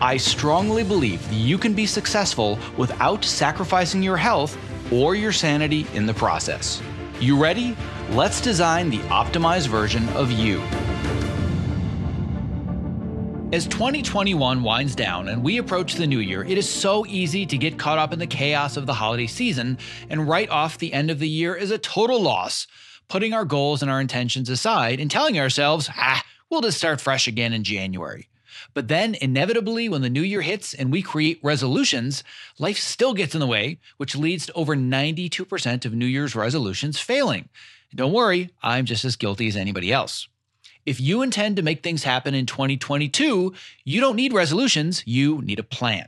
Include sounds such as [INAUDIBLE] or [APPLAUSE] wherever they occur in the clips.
I strongly believe that you can be successful without sacrificing your health or your sanity in the process. You ready? Let's design the optimized version of you. As 2021 winds down and we approach the new year, it is so easy to get caught up in the chaos of the holiday season and write off the end of the year as a total loss, putting our goals and our intentions aside and telling ourselves, ah, we'll just start fresh again in January. But then, inevitably, when the new year hits and we create resolutions, life still gets in the way, which leads to over 92% of New Year's resolutions failing. Don't worry, I'm just as guilty as anybody else. If you intend to make things happen in 2022, you don't need resolutions, you need a plan.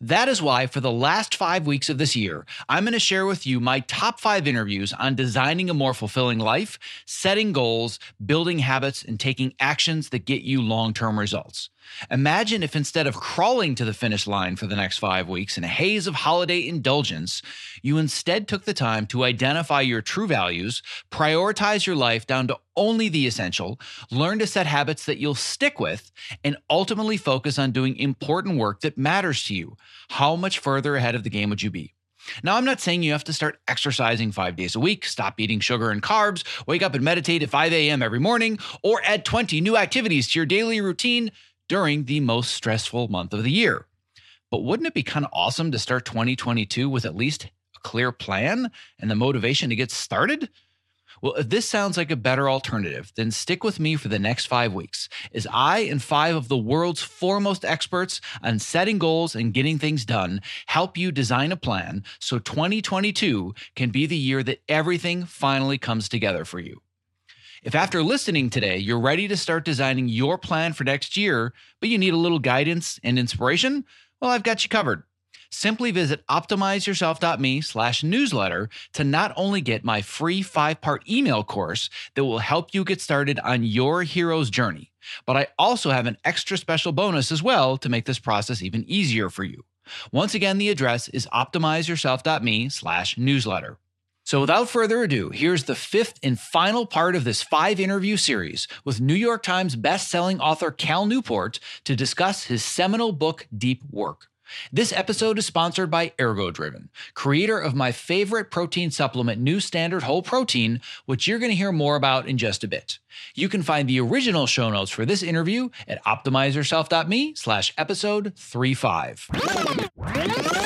That is why, for the last five weeks of this year, I'm going to share with you my top five interviews on designing a more fulfilling life, setting goals, building habits, and taking actions that get you long term results. Imagine if instead of crawling to the finish line for the next five weeks in a haze of holiday indulgence, you instead took the time to identify your true values, prioritize your life down to only the essential, learn to set habits that you'll stick with, and ultimately focus on doing important work that matters to you. How much further ahead of the game would you be? Now, I'm not saying you have to start exercising five days a week, stop eating sugar and carbs, wake up and meditate at 5 a.m. every morning, or add 20 new activities to your daily routine during the most stressful month of the year. But wouldn't it be kind of awesome to start 2022 with at least a clear plan and the motivation to get started? Well, if this sounds like a better alternative, then stick with me for the next five weeks as I and five of the world's foremost experts on setting goals and getting things done help you design a plan so 2022 can be the year that everything finally comes together for you. If after listening today, you're ready to start designing your plan for next year, but you need a little guidance and inspiration, well, I've got you covered. Simply visit optimizeyourself.me slash newsletter to not only get my free five part email course that will help you get started on your hero's journey, but I also have an extra special bonus as well to make this process even easier for you. Once again, the address is optimizeyourself.me slash newsletter. So, without further ado, here's the fifth and final part of this five interview series with New York Times bestselling author Cal Newport to discuss his seminal book, Deep Work. This episode is sponsored by Ergodriven, creator of my favorite protein supplement, New Standard Whole Protein, which you're going to hear more about in just a bit. You can find the original show notes for this interview at optimizeyourself.me slash episode 35.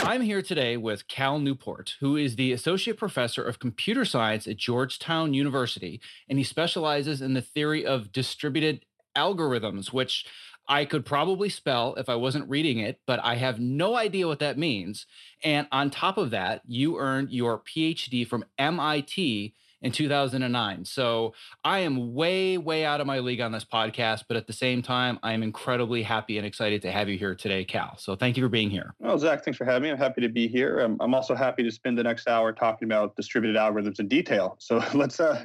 I'm here today with Cal Newport, who is the Associate Professor of Computer Science at Georgetown University, and he specializes in the theory of distributed algorithms, which I could probably spell if I wasn't reading it, but I have no idea what that means. And on top of that, you earned your PhD from MIT in 2009. So I am way, way out of my league on this podcast, but at the same time, I am incredibly happy and excited to have you here today, Cal. So thank you for being here. Well, Zach, thanks for having me. I'm happy to be here. I'm, I'm also happy to spend the next hour talking about distributed algorithms in detail. So [LAUGHS] let's uh,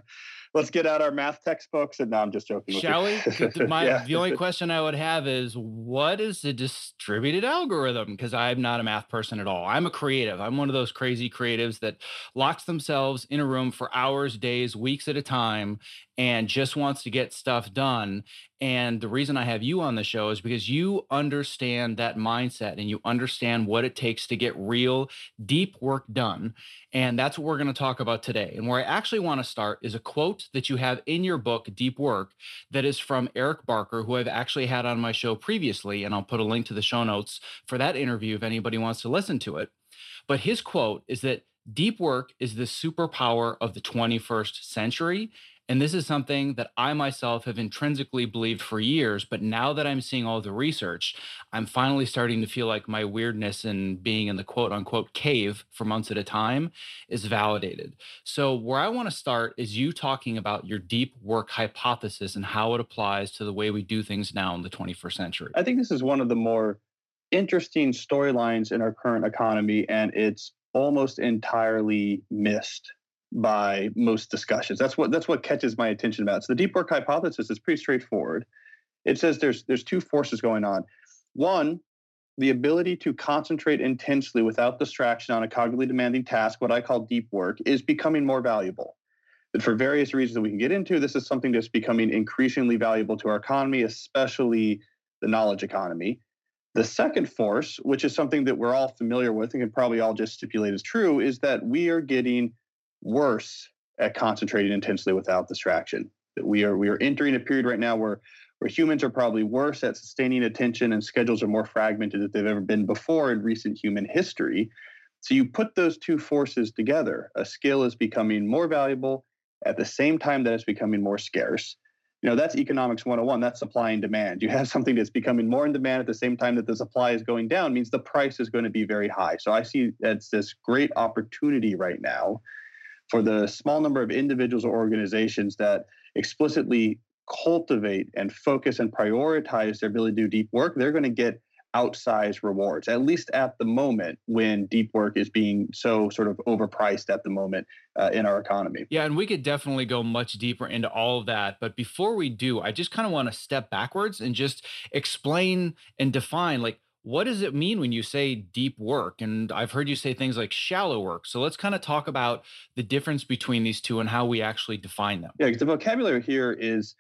let's get out our math textbooks. And now I'm just joking. Shall we? [LAUGHS] My, yeah. The only question I would have is what is a distributed algorithm? Because I'm not a math person at all. I'm a creative. I'm one of those crazy creatives that locks themselves in a room for hours, days, weeks at a time and just wants to get stuff done. And the reason I have you on the show is because you understand that mindset and you understand what it takes to get real, deep work done. And that's what we're going to talk about today. And where I actually want to start is a quote that you have in your book, Deep Work, that is from Eric Barker, who I've actually had on my show previously. And I'll put a link to the show notes for that interview if anybody wants to listen to it. But his quote is that deep work is the superpower of the 21st century and this is something that I myself have intrinsically believed for years. But now that I'm seeing all the research, I'm finally starting to feel like my weirdness and being in the quote unquote cave for months at a time is validated. So, where I want to start is you talking about your deep work hypothesis and how it applies to the way we do things now in the 21st century. I think this is one of the more interesting storylines in our current economy, and it's almost entirely missed by most discussions. That's what that's what catches my attention about. So the deep work hypothesis is pretty straightforward. It says there's there's two forces going on. One, the ability to concentrate intensely without distraction on a cognitively demanding task, what I call deep work, is becoming more valuable. But for various reasons that we can get into, this is something that's becoming increasingly valuable to our economy, especially the knowledge economy. The second force, which is something that we're all familiar with and can probably all just stipulate is true, is that we are getting worse at concentrating intensely without distraction. That we are we are entering a period right now where where humans are probably worse at sustaining attention and schedules are more fragmented than they've ever been before in recent human history. So you put those two forces together, a skill is becoming more valuable at the same time that it's becoming more scarce. You know, that's economics 101, that's supply and demand. You have something that's becoming more in demand at the same time that the supply is going down means the price is going to be very high. So I see it's this great opportunity right now for the small number of individuals or organizations that explicitly cultivate and focus and prioritize their ability to do deep work, they're going to get outsized rewards, at least at the moment when deep work is being so sort of overpriced at the moment uh, in our economy. Yeah, and we could definitely go much deeper into all of that. But before we do, I just kind of want to step backwards and just explain and define like, what does it mean when you say deep work? And I've heard you say things like shallow work. So let's kind of talk about the difference between these two and how we actually define them. Yeah, the vocabulary here is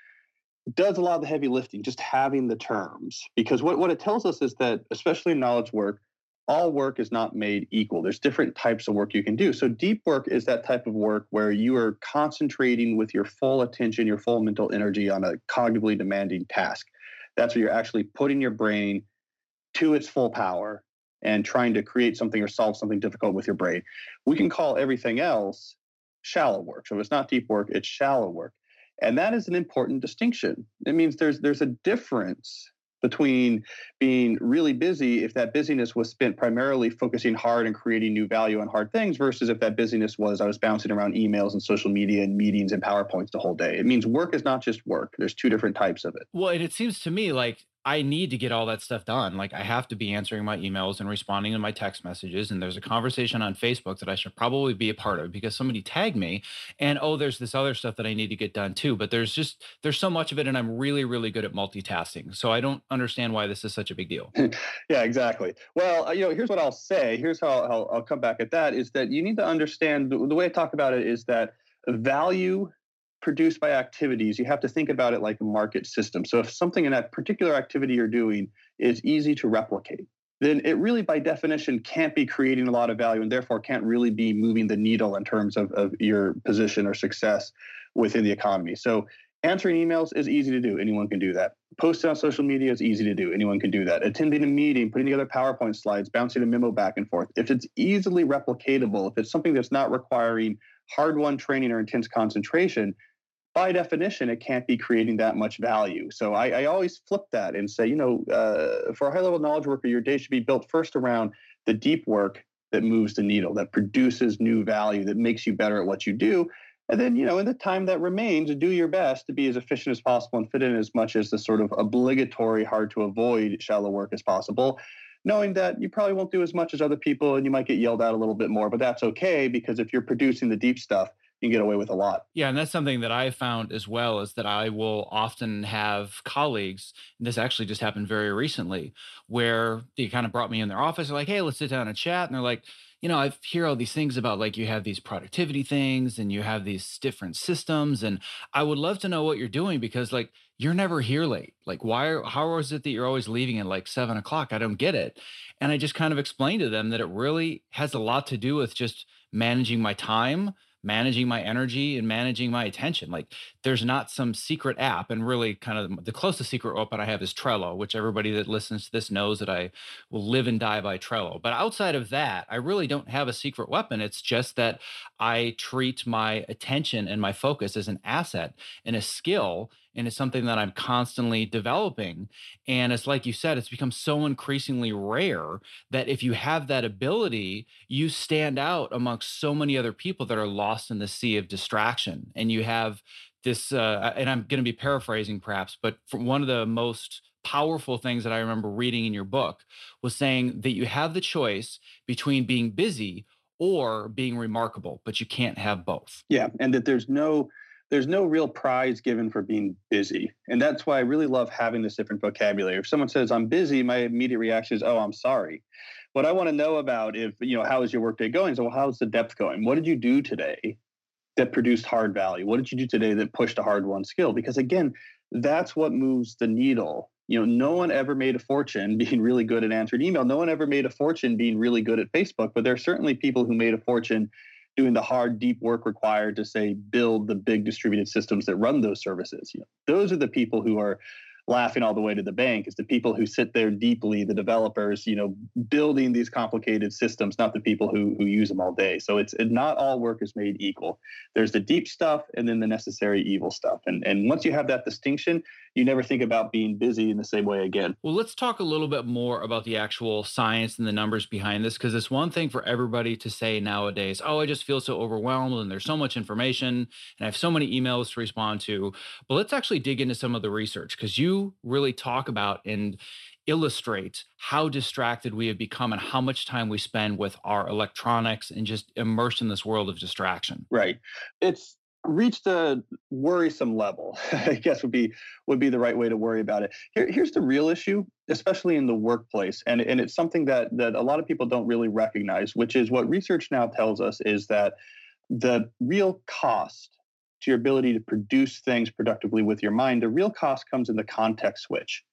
does a lot of the heavy lifting, just having the terms. Because what, what it tells us is that, especially in knowledge work, all work is not made equal. There's different types of work you can do. So, deep work is that type of work where you are concentrating with your full attention, your full mental energy on a cognitively demanding task. That's where you're actually putting your brain to its full power and trying to create something or solve something difficult with your brain. We can call everything else shallow work. So, it's not deep work, it's shallow work. And that is an important distinction. It means there's there's a difference between being really busy if that busyness was spent primarily focusing hard and creating new value on hard things versus if that busyness was I was bouncing around emails and social media and meetings and PowerPoints the whole day. It means work is not just work. There's two different types of it. Well, and it seems to me like I need to get all that stuff done. Like I have to be answering my emails and responding to my text messages. And there's a conversation on Facebook that I should probably be a part of because somebody tagged me. And oh, there's this other stuff that I need to get done too. But there's just there's so much of it, and I'm really really good at multitasking. So I don't understand why this is such a big deal. [LAUGHS] yeah, exactly. Well, uh, you know, here's what I'll say. Here's how I'll, I'll come back at that. Is that you need to understand the, the way I talk about it is that value produced by activities, you have to think about it like a market system. So if something in that particular activity you're doing is easy to replicate, then it really by definition can't be creating a lot of value and therefore can't really be moving the needle in terms of, of your position or success within the economy. So answering emails is easy to do. Anyone can do that. Posting on social media is easy to do. Anyone can do that. Attending a meeting, putting together PowerPoint slides, bouncing a memo back and forth. If it's easily replicatable, if it's something that's not requiring hard won training or intense concentration, by definition, it can't be creating that much value. So I, I always flip that and say, you know, uh, for a high level knowledge worker, your day should be built first around the deep work that moves the needle, that produces new value, that makes you better at what you do. And then, you know, in the time that remains, do your best to be as efficient as possible and fit in as much as the sort of obligatory, hard to avoid shallow work as possible knowing that you probably won't do as much as other people and you might get yelled at a little bit more, but that's okay because if you're producing the deep stuff, you can get away with a lot. Yeah, and that's something that I found as well is that I will often have colleagues, and this actually just happened very recently, where they kind of brought me in their office. They're like, "Hey, let's sit down and chat," and they're like, "You know, I hear all these things about like you have these productivity things and you have these different systems, and I would love to know what you're doing because like you're never here late. Like, why? How is it that you're always leaving at like seven o'clock? I don't get it." And I just kind of explained to them that it really has a lot to do with just managing my time managing my energy and managing my attention. Like there's not some secret app. And really, kind of the closest secret weapon I have is Trello, which everybody that listens to this knows that I will live and die by Trello. But outside of that, I really don't have a secret weapon. It's just that I treat my attention and my focus as an asset and a skill and it's something that I'm constantly developing. And it's like you said, it's become so increasingly rare that if you have that ability, you stand out amongst so many other people that are lost in the sea of distraction. And you have this, uh, and I'm going to be paraphrasing perhaps, but one of the most powerful things that I remember reading in your book was saying that you have the choice between being busy or being remarkable, but you can't have both. Yeah, and that there's no there's no real prize given for being busy. And that's why I really love having this different vocabulary. If someone says I'm busy, my immediate reaction is, "Oh, I'm sorry." What I want to know about if, you know, how is your workday going? So, well, how's the depth going? What did you do today that produced hard value? What did you do today that pushed a hard won skill? Because again, that's what moves the needle. You know, no one ever made a fortune [LAUGHS] being really good at answering email. No one ever made a fortune being really good at Facebook, but there are certainly people who made a fortune doing the hard, deep work required to say build the big distributed systems that run those services. You know, those are the people who are laughing all the way to the bank is the people who sit there deeply the developers you know building these complicated systems not the people who who use them all day. So it's it, not all work is made equal. There's the deep stuff and then the necessary evil stuff. And and once you have that distinction you never think about being busy in the same way again. Well let's talk a little bit more about the actual science and the numbers behind this because it's one thing for everybody to say nowadays oh i just feel so overwhelmed and there's so much information and i have so many emails to respond to. But let's actually dig into some of the research because you really talk about and illustrate how distracted we have become and how much time we spend with our electronics and just immersed in this world of distraction. Right. It's reached a worrisome level [LAUGHS] i guess would be would be the right way to worry about it Here, here's the real issue especially in the workplace and, and it's something that that a lot of people don't really recognize which is what research now tells us is that the real cost to your ability to produce things productively with your mind, the real cost comes in the context switch,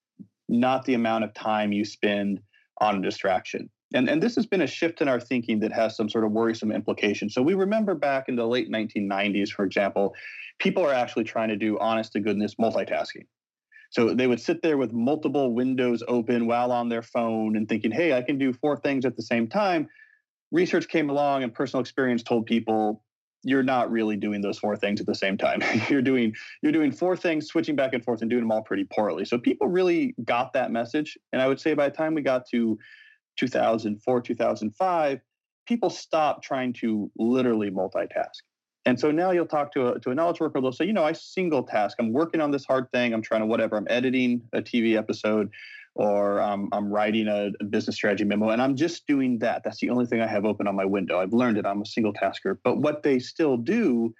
not the amount of time you spend on a distraction. And, and this has been a shift in our thinking that has some sort of worrisome implications. So we remember back in the late 1990s, for example, people are actually trying to do honest to goodness multitasking. So they would sit there with multiple windows open while on their phone and thinking, hey, I can do four things at the same time. Research came along and personal experience told people you're not really doing those four things at the same time. [LAUGHS] you're doing you're doing four things, switching back and forth, and doing them all pretty poorly. So people really got that message, and I would say by the time we got to 2004, 2005, people stopped trying to literally multitask. And so now you'll talk to a, to a knowledge worker, they'll say, you know, I single task. I'm working on this hard thing. I'm trying to whatever. I'm editing a TV episode or um, I'm writing a, a, business strategy memo and I'm just doing that. That's the only thing I have open on my window. I've learned it. I'm a single tasker. But what they still do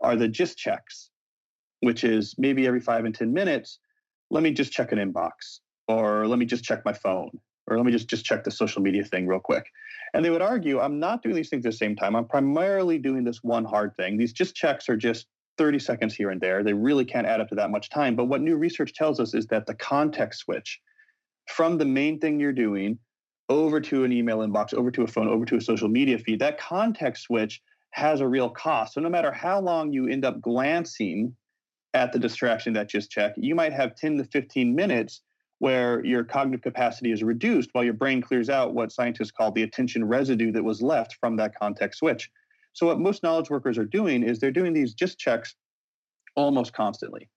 are the just checks, which is maybe every five and 10 minutes, let me just check an inbox or let me just check my phone or let me just, just check the social media thing real quick. And they would argue, I'm not doing these things at the same time. I'm primarily doing this one hard thing. These just checks are just 30 seconds here and there. They really can't add up to that much time. But what new research tells us is that the context switch, from the main thing you're doing over to an email inbox, over to a phone, over to a social media feed, that context switch has a real cost. So no matter how long you end up glancing at the distraction that just checked, you might have 10 to 15 minutes where your cognitive capacity is reduced while your brain clears out what scientists call the attention residue that was left from that context switch. So what most knowledge workers are doing is they're doing these just checks almost constantly.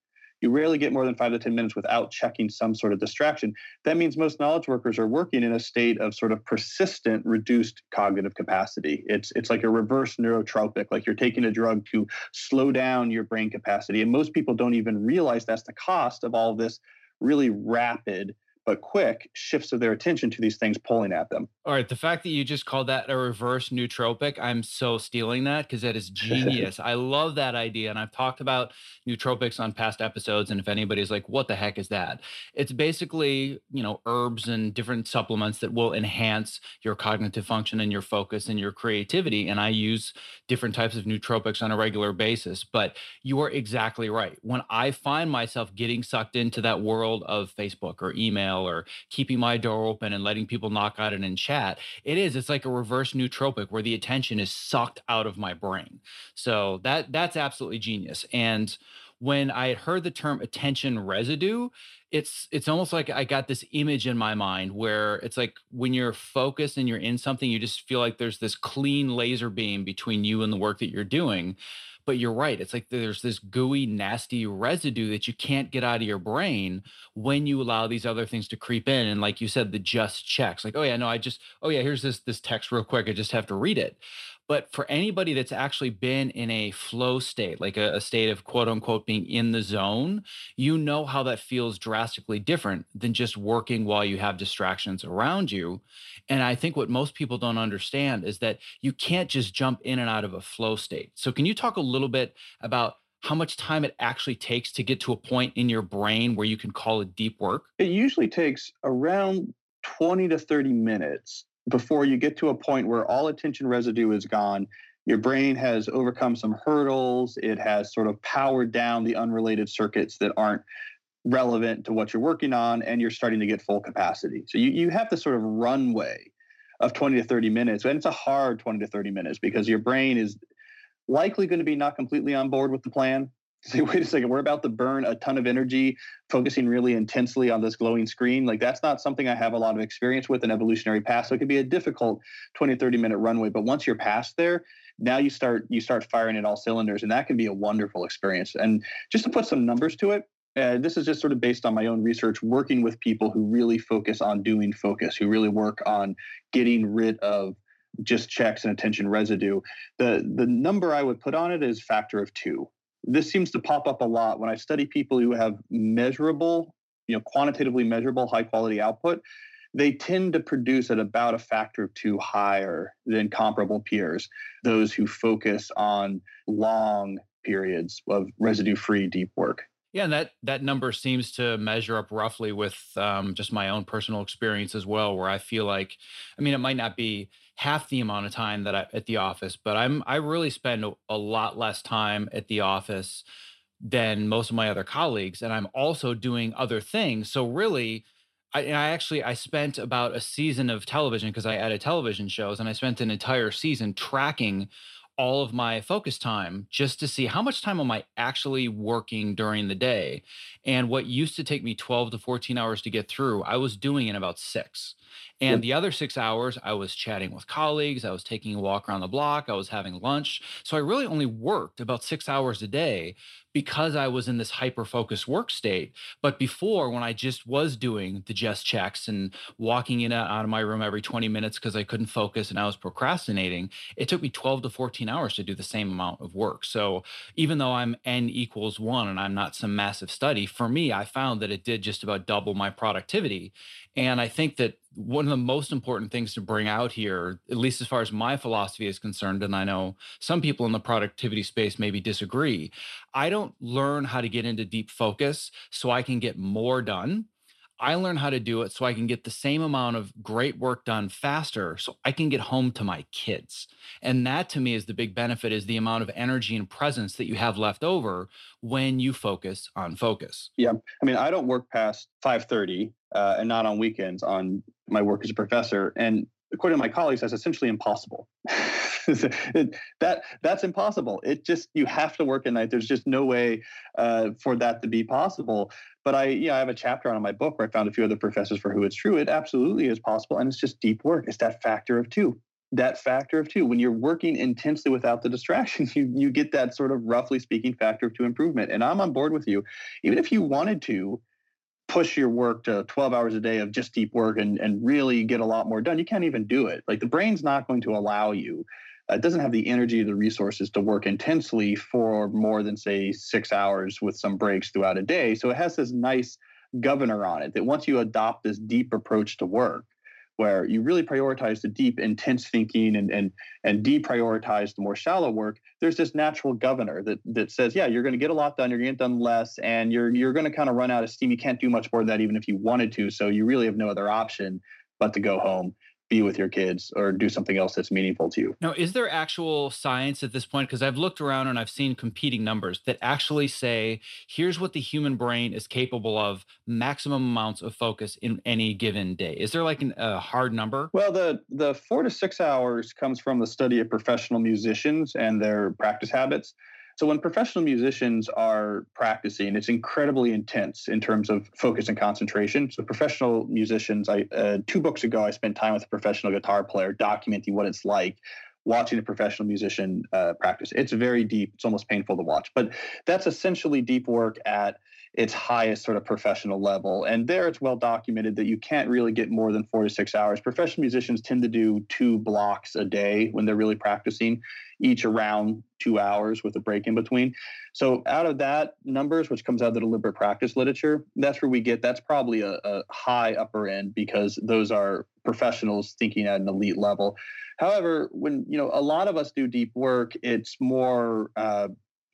You rarely get more than five to 10 minutes without checking some sort of distraction. That means most knowledge workers are working in a state of sort of persistent reduced cognitive capacity. It's, it's like a reverse nootropic, like you're taking a drug to slow down your brain capacity. And most people don't even realize that's the cost of all this really rapid but quick shifts of their attention to these things pulling at them. All right. The fact that you just called that a reverse nootropic, I'm so stealing that because that is [LAUGHS] genius. I love that idea. And I've talked about nootropics on past episodes. And if anybody's like, what the heck is that? It's basically, you know, herbs and different supplements that will enhance your cognitive function and your focus and your creativity. And I use different types of nootropics on a regular basis. But you are exactly right. When I find myself getting sucked into that world of Facebook or email, email or keeping my door open and letting people knock on it and chat. It is. It's like a reverse nootropic where the attention is sucked out of my brain. So that that's absolutely genius. And when I had heard the term attention residue, it's it's almost like I got this image in my mind where it's like when you're focused and you're in something, you just feel like there's this clean laser beam between you and the work that you're doing. But you're right. It's like there's this gooey, nasty residue that you can't get out of your brain when you allow these other things to creep in. And like you said, the just checks, like, oh yeah, no, I just, oh yeah, here's this this text real quick. I just have to read it. But for anybody that's actually been in a flow state, like a, a state of quote unquote being in the zone, you know how that feels drastically different than just working while you have distractions around you. And I think what most people don't understand is that you can't just jump in and out of a flow state. So, can you talk a little bit about how much time it actually takes to get to a point in your brain where you can call it deep work? It usually takes around 20 to 30 minutes before you get to a point where all attention residue is gone. Your brain has overcome some hurdles. It has sort of powered down the unrelated circuits that aren't relevant to what you're working on, and you're starting to get full capacity. So you, you have this sort of runway of 20 to 30 minutes, and it's a hard 20 to 30 minutes because your brain is likely going to be not completely on board with the plan. Say, wait a second, we're about to burn a ton of energy focusing really intensely on this glowing screen. Like, that's not something I have a lot of experience with in evolutionary path. So it could be a difficult 20, 30 minute runway. But once you're past there, now you start you start firing at all cylinders and that can be a wonderful experience and just to put some numbers to it uh, this is just sort of based on my own research working with people who really focus on doing focus who really work on getting rid of just checks and attention residue. The the number I would put on it is factor of two. This seems to pop up a lot when I study people who have measurable, you know, quantitatively measurable high quality output. They tend to produce at about a factor of two higher than comparable peers, those who focus on long periods of residue free deep work. Yeah, and that that number seems to measure up roughly with um, just my own personal experience as well, where I feel like, I mean, it might not be half the amount of time that I at the office, but I'm I really spend a, lot less time at the office than most of my other colleagues, and I'm also doing other things. So really, I, I actually I spent about a season of television because I added television shows, and I spent an entire season tracking all of my focus time just to see how much time am I actually working during the day. And what used to take me 12 to 14 hours to get through, I was doing in about six. And the other six hours, I was chatting with colleagues, I was taking a walk around the block, I was having lunch. So I really only worked about six hours a day because I was in this hyper focused work state. But before, when I just was doing the just checks and walking in and out of my room every 20 minutes because I couldn't focus and I was procrastinating, it took me 12 to 14 hours to do the same amount of work. So even though I'm n equals one and I'm not some massive study, for me, I found that it did just about double my productivity. And I think that one of the most important things to bring out here, at least as far as my philosophy is concerned, and I know some people in the productivity space maybe disagree, I don't learn how to get into deep focus so I can get more done. I learn how to do it so I can get the same amount of great work done faster so I can get home to my kids. And that to me is the big benefit is the amount of energy and presence that you have left over when you focus on focus. Yeah. I mean, I don't work past 5:30 uh, and not on weekends on my work as a professor and according to my colleagues that's essentially impossible. [LAUGHS] that that's impossible. It just you have to work at night. There's just no way uh, for that to be possible. But I, yeah, I have a chapter on my book where I found a few other professors for who it's true. It absolutely is possible, and it's just deep work. It's that factor of two. That factor of two. When you're working intensely without the distractions, [LAUGHS] you you get that sort of roughly speaking factor of two improvement. And I'm on board with you. Even if you wanted to push your work to 12 hours a day of just deep work and, and really get a lot more done, you can't even do it. Like the brain's not going to allow you uh, it doesn't have the energy the resources to work intensely for more than say six hours with some breaks throughout a day so it has this nice governor on it that once you adopt this deep approach to work where you really prioritize the deep intense thinking and and and deprioritize the more shallow work there's this natural governor that that says yeah you're going to get a lot done you're going to get done less and you're you're going to kind of run out of steam. You can't do much more than that even if you wanted to so you really have no other option but to go home be with your kids or do something else that's meaningful to you. Now, is there actual science at this point? Because I've looked around and I've seen competing numbers that actually say, here's what the human brain is capable of maximum amounts of focus in any given day. Is there like an, a hard number? Well, the, the four to six hours comes from the study of professional musicians and their practice habits. So when professional musicians are practicing, it's incredibly intense in terms of focus and concentration. So professional musicians, I uh, two books ago, I spent time with a professional guitar player documenting what it's like watching a professional musician uh, practice. It's very deep. It's almost painful to watch, but that's essentially deep work at its highest sort of professional level. And there it's well documented that you can't really get more than four to six hours. Professional musicians tend to do two blocks a day when they're really practicing, each around two hours with a break in between. So out of that numbers, which comes out of the deliberate practice literature, that's where we get that's probably a, a high upper end because those are professionals thinking at an elite level. However, when you know a lot of us do deep work, it's more uh,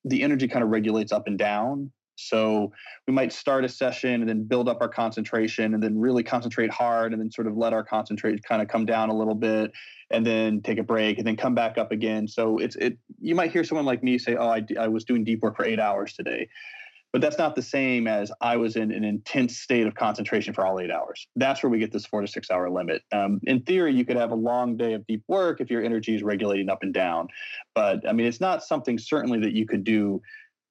the energy kind of regulates up and down so we might start a session and then build up our concentration and then really concentrate hard and then sort of let our concentrate kind of come down a little bit and then take a break and then come back up again. So it's it you might hear someone like me say, "Oh, I, I was doing deep work for 8 hours today." But that's not the same as I was in an intense state of concentration for all eight hours. That's where we get this four to six hour limit. Um, in theory, you could have a long day of deep work if your energy is regulating up and down. But I mean, it's not something certainly that you could do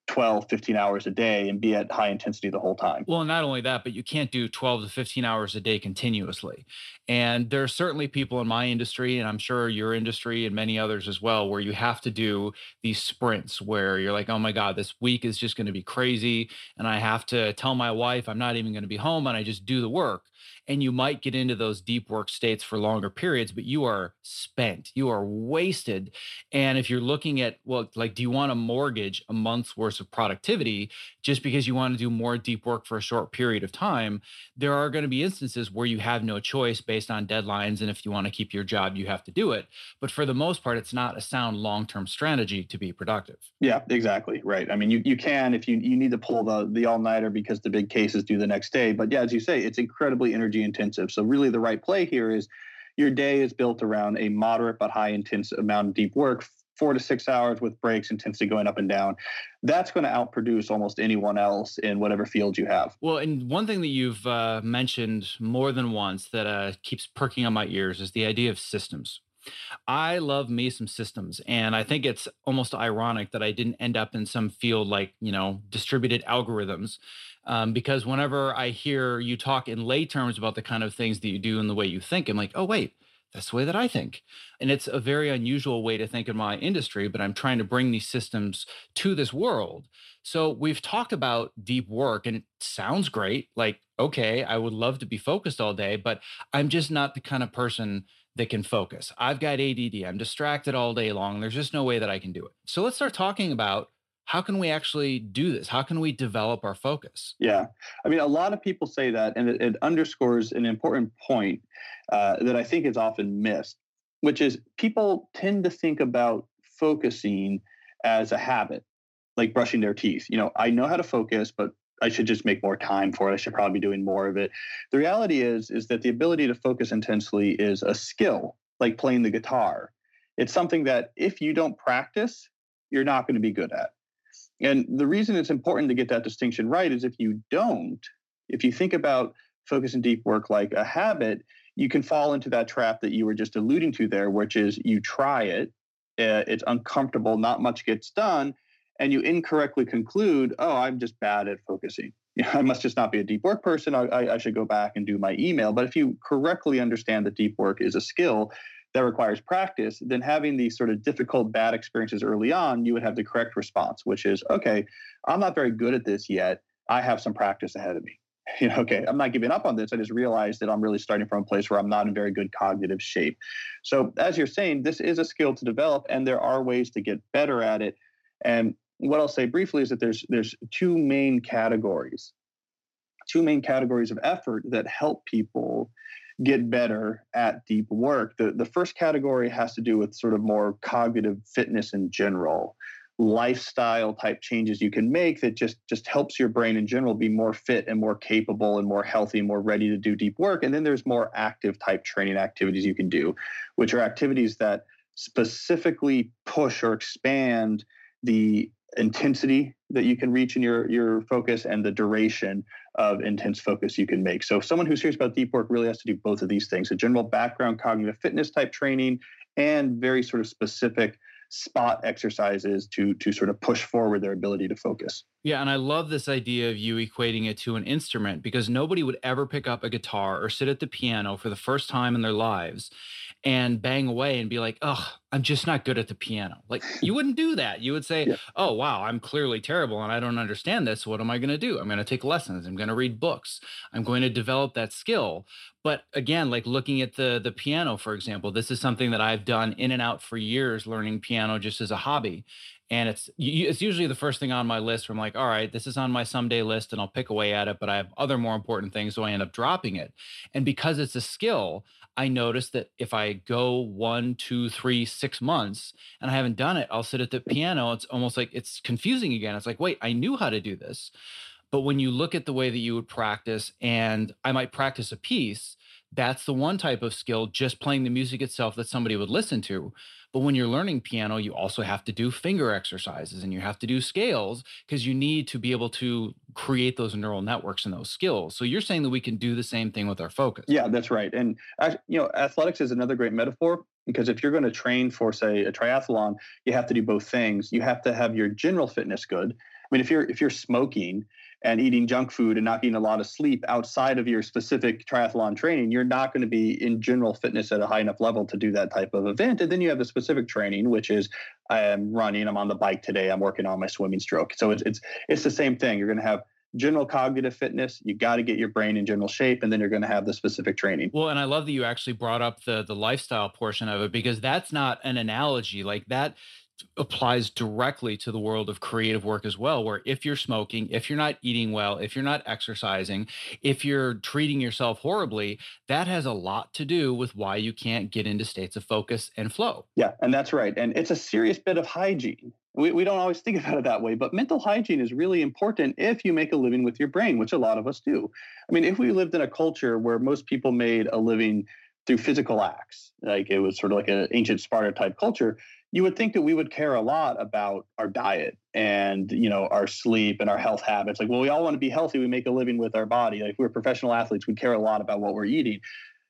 12 15 hours a day and be at high intensity the whole time. Well not only that but you can't do 12 to 15 hours a day continuously. And there are certainly people in my industry and i'm sure your industry and many others as well where you have to do these sprints where you're like oh my god this week is just going to be crazy and i have to tell my wife i'm not even going to be home and i just do the work and you might get into those deep work states for longer periods but you are spent you are wasted. And if you're looking at well like do you want to mortgage a month's worth of productivity just because you want to do more deep work for a short period of time? There are going to be instances where you have no choice based on deadlines and if you want to keep your job you have to do it. But for the most part it's not a sound long-term strategy to be productive. Yeah exactly right. I mean you, you can if you, you need to pull the the all-nighter because the big cases due the next day. But yeah as you say it's incredibly energy intensive. So really the right play here is your day is built around a moderate but high intense amount of deep work, four to six hours with breaks, intensity going up and down. That's going to outproduce almost anyone else in whatever field you have. Well, and one thing that you've uh, mentioned more than once that uh, keeps perking on my ears is the idea of systems. I love me some systems. And I think it's almost ironic that I didn't end up in some field like, you know, distributed algorithms. Um, because whenever I hear you talk in lay terms about the kind of things that you do and the way you think, I'm like, oh, wait, that's the way that I think. And it's a very unusual way to think in my industry, but I'm trying to bring these systems to this world. So we've talked about deep work and it sounds great. Like, okay, I would love to be focused all day, but I'm just not the kind of person that can focus. I've got ADD. I'm distracted all day long. There's just no way that I can do it. So let's start talking about how can we actually do this? How can we develop our focus? Yeah. I mean, a lot of people say that, and it, it underscores an important point uh, that I think is often missed, which is people tend to think about focusing as a habit, like brushing their teeth. You know, I know how to focus, but I should just make more time for it. I should probably be doing more of it. The reality is is that the ability to focus intensely is a skill, like playing the guitar. It's something that if you don't practice, you're not going to be good at. And the reason it's important to get that distinction right is if you don't, if you think about focus and deep work like a habit, you can fall into that trap that you were just alluding to there, which is you try it, uh, it's uncomfortable, not much gets done, and you incorrectly conclude, oh, I'm just bad at focusing. [LAUGHS] I must just not be a deep work person. I, I, should go back and do my email. But if you correctly understand that deep work is a skill that requires practice, then having these sort of difficult, bad experiences early on, you would have the correct response, which is, okay, I'm not very good at this yet. I have some practice ahead of me. [LAUGHS] You know, okay, I'm not giving up on this. I just realized that I'm really starting from a place where I'm not in very good cognitive shape. So, as you're saying, this is a skill to develop, and there are ways to get better at it. And what I'll say briefly is that there's there's two main categories, two main categories of effort that help people get better at deep work. The the first category has to do with sort of more cognitive fitness in general, lifestyle type changes you can make that just just helps your brain in general be more fit and more capable and more healthy, and more ready to do deep work. And then there's more active type training activities you can do, which are activities that specifically push or expand the intensity that you can reach in your your focus and the duration of intense focus you can make. So someone who's serious about deep work really has to do both of these things: a general background cognitive fitness type training and very sort of specific spot exercises to to sort of push forward their ability to focus. Yeah, and I love this idea of you equating it to an instrument because nobody would ever pick up a guitar or sit at the piano for the first time in their lives and bang away and be like, oh, I'm just not good at the piano. Like, you wouldn't do that. You would say, yeah. oh, wow, I'm clearly terrible and I don't understand this. What am I going to do? I'm going to take lessons. I'm going to read books. I'm going to develop that skill. But again, like looking at the the piano, for example, this is something that I've done in and out for years, learning piano just as a hobby and it's it's usually the first thing on my list from like all right this is on my someday list and i'll pick away at it but i have other more important things so i end up dropping it. And because it's a skill i notice that if i go one two three six months and i haven't done it i'll sit at the piano it's almost like it's confusing again. It's like wait i knew how to do this. But when you look at the way that you would practice and i might practice a piece that's the one type of skill just playing the music itself that somebody would listen to but when you're learning piano, you also have to do finger exercises and you have to do scales because you need to be able to create those neural networks and those skills. So you're saying that we can do the same thing with our focus. Yeah, that's right. And you know, athletics is another great metaphor because if you're going to train for say a triathlon, you have to do both things. You have to have your general fitness good. I mean, if you're if you're smoking and eating junk food and not getting a lot of sleep outside of your specific triathlon training, you're not going to be in general fitness at a high enough level to do that type of event. And then you have the specific training, which is I am running, I'm on the bike today, I'm working on my swimming stroke. So it's it's it's the same thing. You're going to have general cognitive fitness you got to get your brain in general shape and then you're going to have the specific training well and i love that you actually brought up the the lifestyle portion of it because that's not an analogy like that applies directly to the world of creative work as well where if you're smoking if you're not eating well if you're not exercising if you're treating yourself horribly that has a lot to do with why you can't get into states of focus and flow. Yeah and that's right and it's a serious bit of hygiene. We, we don't always [LAUGHS] think about it that way but mental hygiene is really important if you make a living with your brain which a lot of us do. I mean if we lived in a culture where most people made a living through physical acts like it was sort of like an ancient sparta type culture you would think that we would care a lot about our diet and you know our sleep and our health habits. Like well we all want to be healthy we make a living with our body. Like we're professional athletes we care a lot about what we're eating.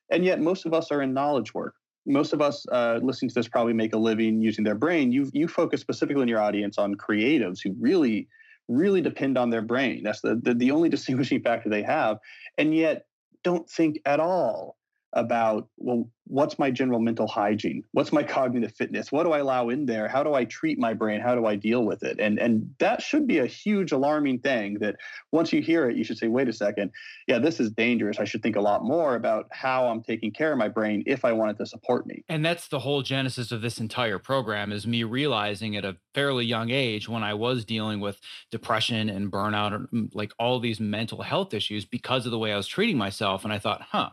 And yet most of us are in knowledge work. Most of us uh, listening to this probably make a living using their brain. You you focus specifically in your audience on creatives who really really depend on their brain. That's the, the, the only [LAUGHS] distinguishing factor they have. And yet don't think at all about well what's my general mental hygiene? What's my cognitive fitness? What do i allow in there? How do i treat my brain? How do i deal with it? And and that should be a huge alarming thing that once you hear it you should say wait a second. Yeah this is dangerous. I should think a lot more about how i'm taking care of my brain if i want it to support me. And that's the whole genesis of this entire program is me realizing at a fairly young age when i was dealing with depression and burnout like all these mental health issues because of the way i was treating myself and i thought huh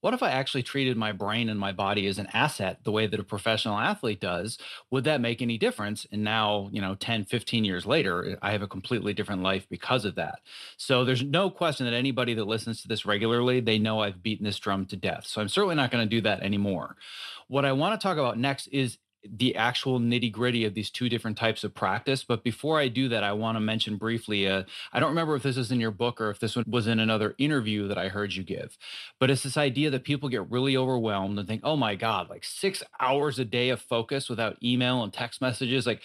what if I actually treated my brain and my body as an asset the way that a professional athlete does? Would that make any difference? And now, you know, 10, 15 years later, I have a completely different life because of that. So there's no question that anybody that listens to this regularly, they know I've beaten this drum to death. So I'm certainly not going to do that anymore. What I want to talk about next is the actual nitty gritty of these two different types of practice. But before I do that, I want to mention briefly uh, I don't remember if this is in your book or if this was in another interview that I heard you give, but it's this idea that people get really overwhelmed and think, oh my God, like six hours a day of focus without email and text messages. Like,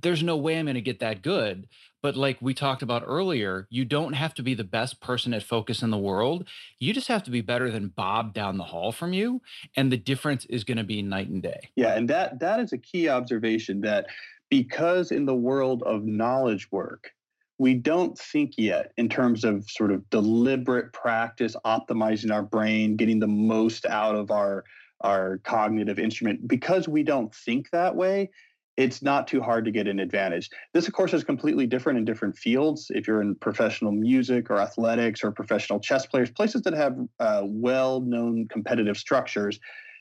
there's no way I'm going to get that good. But like we talked about earlier, you don't have to be the best person at focus in the world. You just have to be better than Bob down the hall from you. And the difference is going to be night and day. Yeah. And that that is a key observation that because in the world of knowledge work, we don't think yet in terms of sort of deliberate practice, optimizing our brain, getting the most out of our our cognitive instrument because we don't think that way it's not too hard to get an advantage. This, of course, is completely different in different fields. If you're in professional music or athletics or professional chess players, places that have uh, well known competitive structures,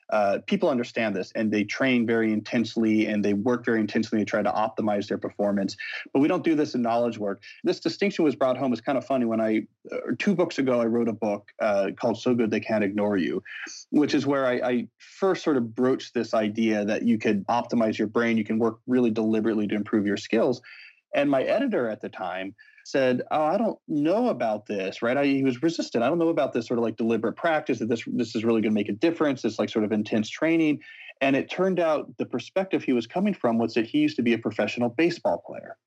uh, people understand this and they train very intensely and they work very intensely to try to optimize their performance. But we don't do this in knowledge work. This distinction was brought home. It's kind of funny. When I, uh, two books ago, I wrote a book uh, called So Good They Can't Ignore You, which is where I, I first sort of broached this idea that you could optimize your brain, you can work really deliberately to improve your skills. And my editor at the time, said, "Oh, I don't know about this." Right? I, he was resistant. I don't know about this sort of like deliberate practice that this this is really going to make a difference. This like sort of intense training. And it turned out the perspective he was coming from was that he used to be a professional baseball player.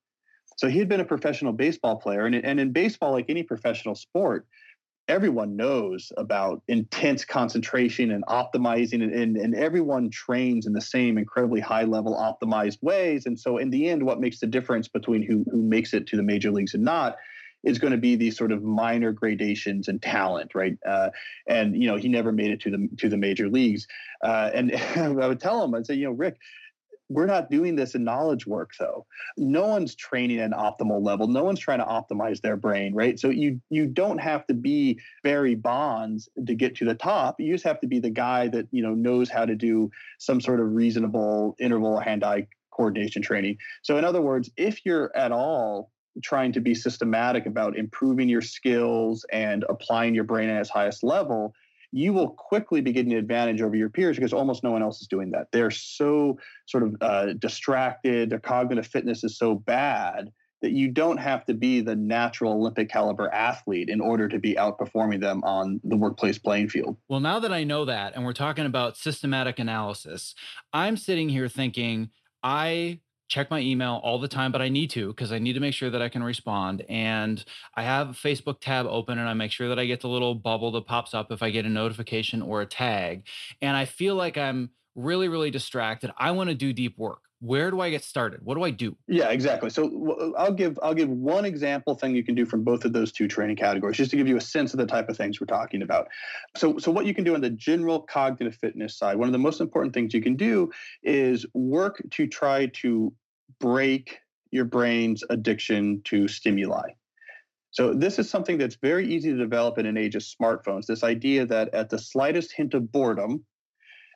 So he had been a professional baseball player. And, and in baseball, like any professional sport, everyone knows about intense concentration and optimizing and, and, and, everyone trains in the same incredibly high level optimized ways. And so in the end what makes the difference between who, who makes it to the major leagues and not is going to be these sort of minor gradations in talent right? Uh, and you know he never made it to the to the major leagues. Uh, and [LAUGHS] i would tell him i'd say you know rick we're not doing this in knowledge work though. No one's training at an optimal level. No one's trying to optimize their brain right? So you you don't have to be barry bonds to get to the top. You just have to be the guy that you know knows how to do some sort of reasonable interval hand-eye coordination training. So in other words if you're at all trying to be systematic about improving your skills and applying your brain at its highest level you will quickly be getting an advantage over your peers because almost no one else is doing that. They're so sort of uh, distracted, their cognitive fitness is so bad that you don't have to be the natural Olympic caliber athlete in order to be outperforming them on the workplace playing field. Well, now that I know that, and we're talking about systematic analysis, I'm sitting here thinking, I check my email all the time, but I need to because I need to make sure that I can respond. And I have a Facebook tab open and I make sure that I get the little bubble that pops up if I get a notification or a tag. And I feel like I'm really, really distracted. I want to do deep work where do i get started? What do i do? Yeah exactly. So i'll give i'll give one example thing you can do from both of those two training categories just to give you a sense of the type of things we're talking about. So so what you can do on the general cognitive fitness side one of the most important things you can do is work to try to break your brain's addiction to stimuli. So this is something that's very easy to develop in an age of smartphones this idea that at the slightest hint of boredom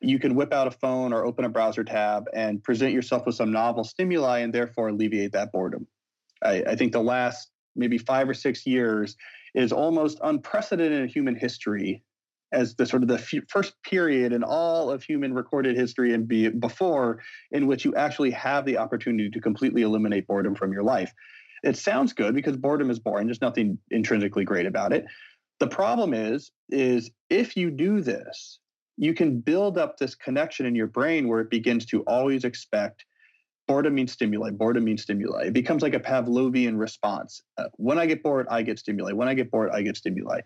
you can whip out a phone or open a browser tab and present yourself with some novel stimuli and therefore alleviate that boredom. I, I think the last maybe five or six years is almost unprecedented in human history as the sort of the f- first period in all of human recorded history and be before in which you actually have the opportunity to completely eliminate boredom from your life. It sounds good because boredom is boring. There's nothing intrinsically great about it. The problem is, is if you do this, you can build up this connection in your brain where it begins to always expect boredom means stimuli boredom means stimuli. It becomes like a pavlovian response. Uh, when i get bored i get stimuli. When i get bored i get stimuli.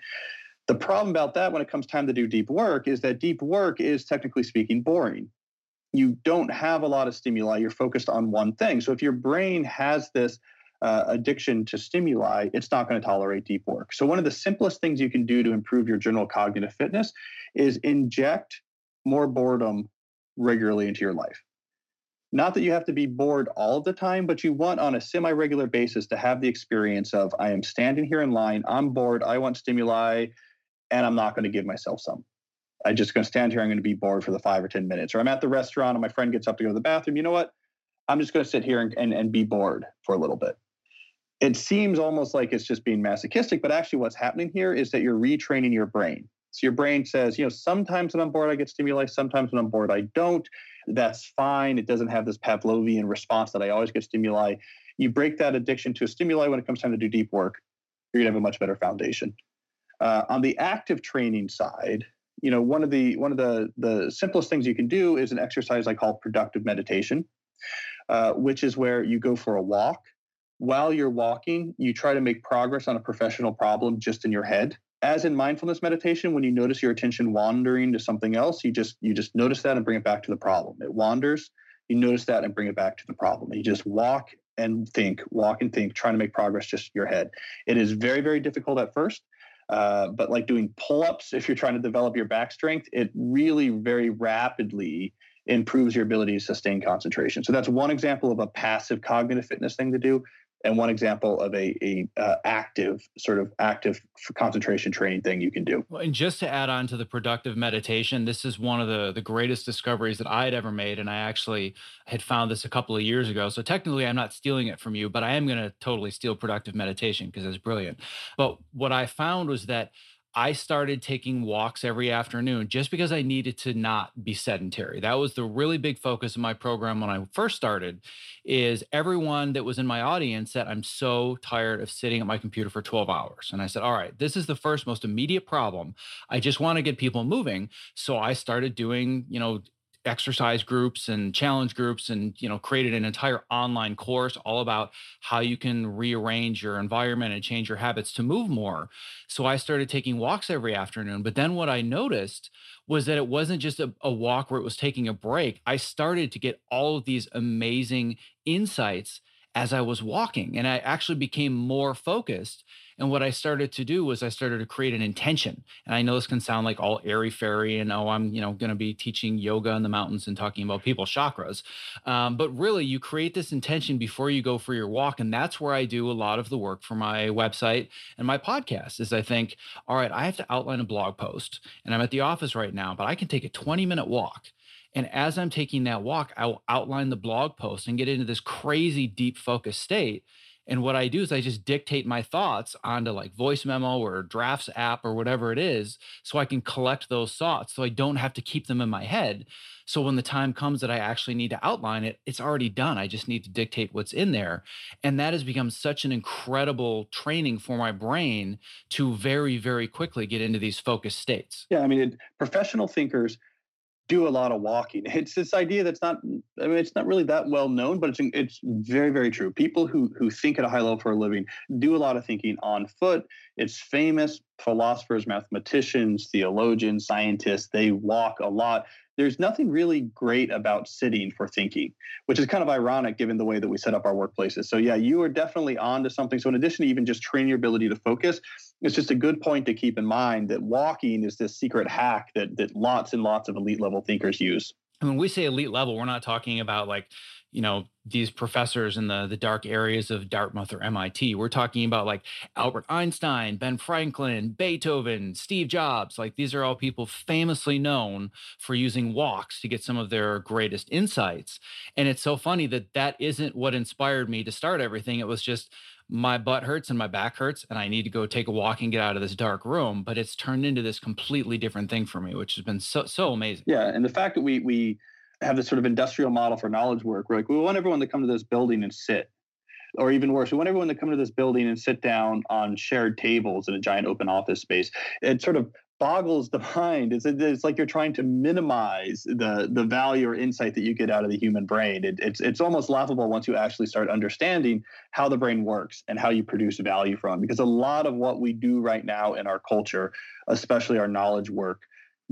The problem about that when it comes time to do deep work is that deep work is technically speaking boring. You don't have a lot of stimuli. You're focused on one thing. So if your brain has this uh, addiction to stimuli, it's not going to tolerate deep work. So, one of the simplest things you can do to improve your general cognitive fitness is inject more boredom regularly into your life. Not that you have to be bored all the time, but you want on a semi regular basis to have the experience of I am standing here in line, I'm bored, I want stimuli, and I'm not going to give myself some. I'm just going to stand here, I'm going to be bored for the five or 10 minutes. Or I'm at the restaurant and my friend gets up to go to the bathroom. You know what? I'm just going to sit here and, and, and be bored for a little bit it seems almost like it's just being masochistic, but actually what's happening here is that you're retraining your brain. So your brain says, you know, sometimes when I'm bored, I get stimuli. Sometimes when I'm bored, I don't. That's fine. It doesn't have this Pavlovian response that I always get stimuli. You break that addiction to a stimuli when it comes time to do deep work, you're gonna have a much better foundation. Uh, on the active training side, you know, one of the one of the the simplest things you can do is an exercise I call productive meditation, uh, which is where you go for a walk while you're walking, you try to make progress on a professional problem just in your head. As in mindfulness meditation, when you notice your attention wandering to something else, you just you just notice that and bring it back to the problem. It wanders, you notice that and bring it back to the problem. You just walk and think, walk and think, trying to make progress just in your head. It is very, very difficult at first. Uh, but like doing pull-ups, if you're trying to develop your back strength, it really very rapidly improves your ability to sustain concentration. So that's one example of a passive cognitive fitness thing to do and one example of a, a uh, active sort of active concentration training thing you can do. Well, and just to add on to the productive meditation, this is one of the the greatest discoveries that I had ever made, and I actually had found this a couple of years ago. So technically, I'm not stealing it from you, but I am going to totally steal productive meditation because it's brilliant. But what I found was that I started taking walks every afternoon just because I needed to not be sedentary. That was the really big focus of my program when I first started is everyone that was in my audience said I'm so tired of sitting at my computer for 12 hours. And I said, "All right, this is the first most immediate problem. I just want to get people moving." So I started doing, you know, exercise groups and challenge groups and you know created an entire online course all about how you can rearrange your environment and change your habits to move more so i started taking walks every afternoon but then what i noticed was that it wasn't just a, a walk where it was taking a break i started to get all of these amazing insights as I was walking. And I actually became more focused. And what I started to do was I started to create an intention. And I know this can sound like all airy fairy and oh, I'm you know going to be teaching yoga in the mountains and talking about people chakras. Um, but really, you create this intention before you go for your walk, and that's where I do a lot of the work for my website and my podcast. Is I think, all right, I have to outline a blog post, and I'm at the office right now, but I can take a 20 minute walk and as I'm taking that walk, I'll outline the blog post and get into this crazy deep focus state. And what I do is I just dictate my thoughts onto like voice memo or drafts app or whatever it is so I can collect those thoughts so I don't have to keep them in my head. So when the time comes that I actually need to outline it, it's already done. I just need to dictate what's in there. And that has become such an incredible training for my brain to very, very quickly get into these focused states. Yeah. I mean, professional thinkers do a lot of walking. It's this idea that's not I mean it's not really that well known, but it's it's very very true. People who who think at a high level for a living do a lot of thinking on foot. It's famous philosophers, mathematicians, theologians, scientists, they walk a lot there's nothing really great about sitting for thinking, which is kind of ironic given the way that we set up our workplaces. So, yeah, you are definitely on to something. So, in addition to even just training your ability to focus, it's just a good point to keep in mind that walking is this secret hack that, that lots and lots of elite level thinkers use. And when we say elite level, we're not talking about like you know these professors in the the dark areas of Dartmouth or MIT. We're talking about like Albert Einstein, Ben Franklin, Beethoven, Steve Jobs. Like these are all people famously known for using walks to get some of their greatest insights. And it's so funny that that isn't what inspired me to start everything. It was just my butt hurts and my back hurts and I need to go take a walk and get out of this dark room, but it's turned into this completely different thing for me, which has been so so amazing. Yeah, and the fact that we we have this sort of industrial model for knowledge work. We're like, we want everyone to come to this building and sit. Or even worse, we want everyone to come to this building and sit down on shared tables in a giant open office space. It sort of boggles the [LAUGHS] mind. It's, it's like you're trying to minimize the the value or insight that you get out of the human brain. It, it's it's almost laughable once you actually start understanding how the brain works and how you produce value from. Because a lot of what we do right now in our culture, especially our knowledge work,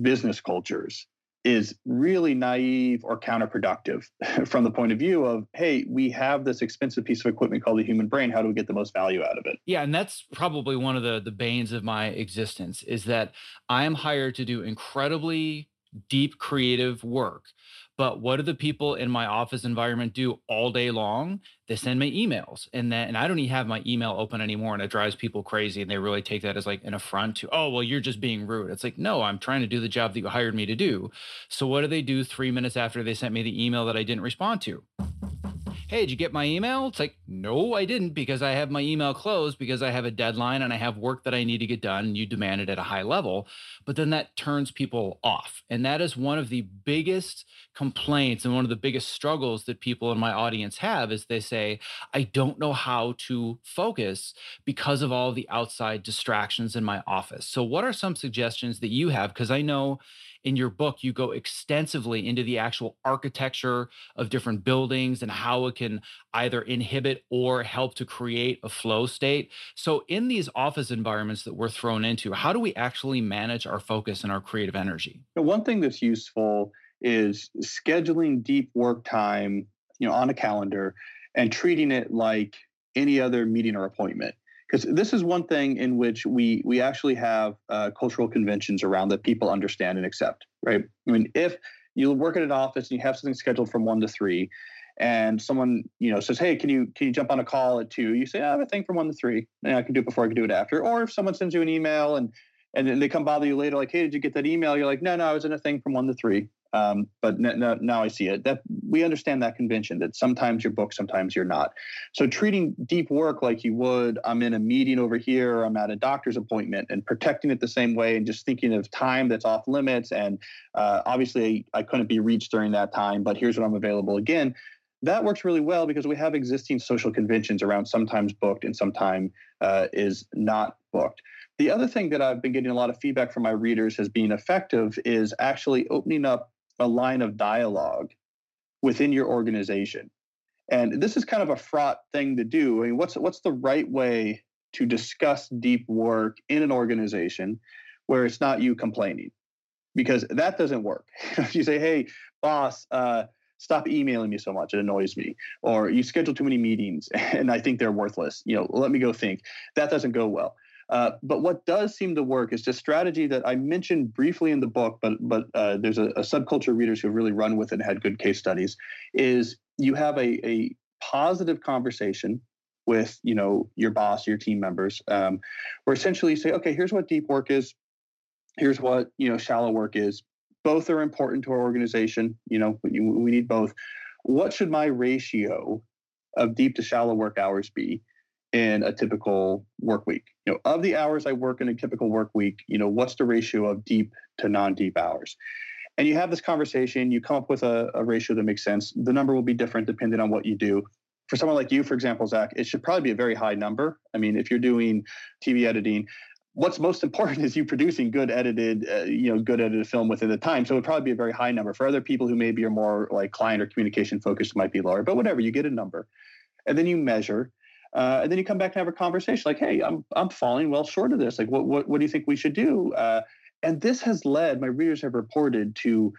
business cultures, is really naive or counterproductive [LAUGHS] from the point of view of hey we have this expensive piece of equipment called the human brain. How do we get the most value out of it? Yeah and that's probably one of the the banes of my existence is that i am hired to do incredibly deep creative work but what do the people in my office environment do all day long? They send me emails, and then and I don't even have my email open anymore, and it drives people crazy. And they really take that as like an affront to, oh well, you're just being rude. It's like, no, I'm trying to do the job that you hired me to do. So what do they do three minutes after they sent me the email that I didn't respond to? Hey, did you get my email? It's like, no, I didn't because I have my email closed because I have a deadline and I have work that I need to get done and you demand it at a high level. But then that turns people off. And that is one of the biggest complaints and one of the biggest struggles that people in my audience have is they say, I don't know how to focus because of all the outside distractions in my office. So what are some suggestions that you have? Because I know in your book, you go extensively into the actual architecture of different buildings and how it can either inhibit or help to create a flow state. So, in these office environments that we're thrown into, how do we actually manage our focus and our creative energy? One thing that's useful is scheduling deep work time, you know, on a calendar and treating it like any other meeting or appointment because this is one thing in which we we actually have uh, cultural conventions around that people understand and accept right? I mean if you work at an office and you have something scheduled from one to three and someone you know says hey can you can you jump on a call at two? you say i have a thing from one to three. And i can do it before i can do it after. Or if someone sends you an email and and then they come bother you later like hey did you get that email? You're like no no i was in a thing from one to three um, but now I see it. That we understand that convention that sometimes you're booked, sometimes you're not. So treating deep work like you would, I'm in a meeting over here, I'm at a doctor's appointment, and protecting it the same way, and just thinking of time that's off limits. And uh, obviously, I couldn't be reached during that time, but here's when I'm available again. That works really well because we have existing social conventions around sometimes booked and sometimes uh, is not booked. The other thing that I've been getting a lot of feedback from my readers has been effective is actually opening up a line of dialogue within your organization. And this is kind of a fraught thing to do. I mean, what's what's the right way to discuss deep work in an organization where it's not you complaining? Because that doesn't work. [LAUGHS] if you say, "Hey, boss, uh, stop emailing me so much; it annoys me," or "You schedule too many meetings [LAUGHS] and I think they're worthless," you know, let me go think. That doesn't go well. Uh, but what does seem to work is just strategy that I mentioned briefly in the book, but but uh, there's a, a, subculture readers who have really run with it and had good case studies. Is you have a, a positive conversation with you know your boss, your team members, um, where essentially you say, okay, here's what deep work is, here's what you know shallow work is. Both are important to our organization. You know we, we need both. What should my ratio of deep to shallow work hours be? In a typical work week. You know, of the hours I work in a typical work week, you know, what's the ratio of deep to non-deep hours? And you have this conversation, you come up with a, a ratio that makes sense. The number will be different depending on what you do. For someone like you, for example, Zach, it should probably be a very high number. I mean, if you're doing TV editing, what's most [LAUGHS] important is you producing good edited, uh, you know, good edited film within the time. So it would probably be a very high number. For other people who maybe are more like client or communication focused, it might be lower. But whatever, you get a number, and then you measure, uh, and then you come back and have a conversation like, hey, I'm I'm falling well short of this. Like, what what what do you think we should do? Uh, and this has led my readers have reported to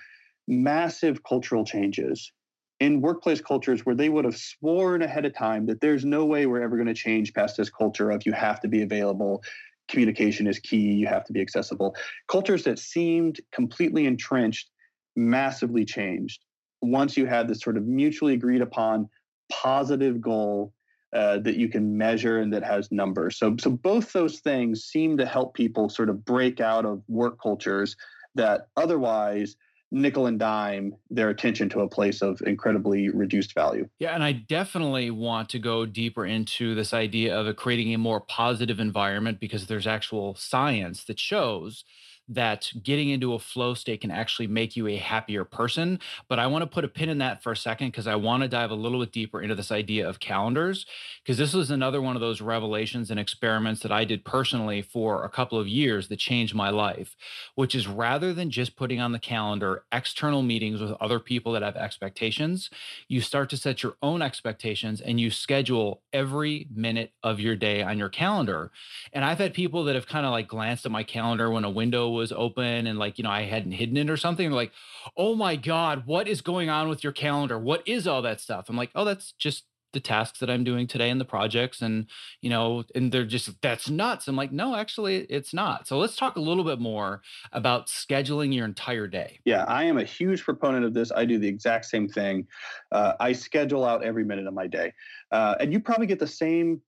massive cultural changes in workplace cultures where they would have sworn ahead of time that there's no way we're ever going to change past this culture of you have to be available communication is key you have to be accessible cultures that seemed completely entrenched massively changed once you had this sort of mutually agreed upon positive goal uh, that you can measure and that has numbers. So, so both those things seem to help people sort of break out of work cultures that otherwise nickel and dime their attention to a place of incredibly reduced value. Yeah, and I definitely want to go deeper into this idea of creating a more positive environment because there's actual science that shows that getting into a flow state can actually make you a happier person. But I want to put a pin in that for a second because I want to dive a little bit deeper into this idea of calendars, because this was another one of those revelations and experiments that I did personally for a couple of years that changed my life, which is rather than just putting on the calendar external meetings with other people that have expectations, you start to set your own expectations and you schedule every minute of your day on your calendar. And I've had people that have kind of like glanced at my calendar when a window was open and like you know I hadn't hidden it or something. They're like, oh my god, what is going on with your calendar? What is all that stuff? I'm like, oh, that's just the tasks that I'm doing today and the projects and you know and they're just that's nuts. I'm like no actually it's not. So let's talk a little bit more about scheduling your entire day. Yeah, I am a huge proponent of this. I do the exact same thing. Uh, I schedule out every minute of my day. Uh, and you probably get the same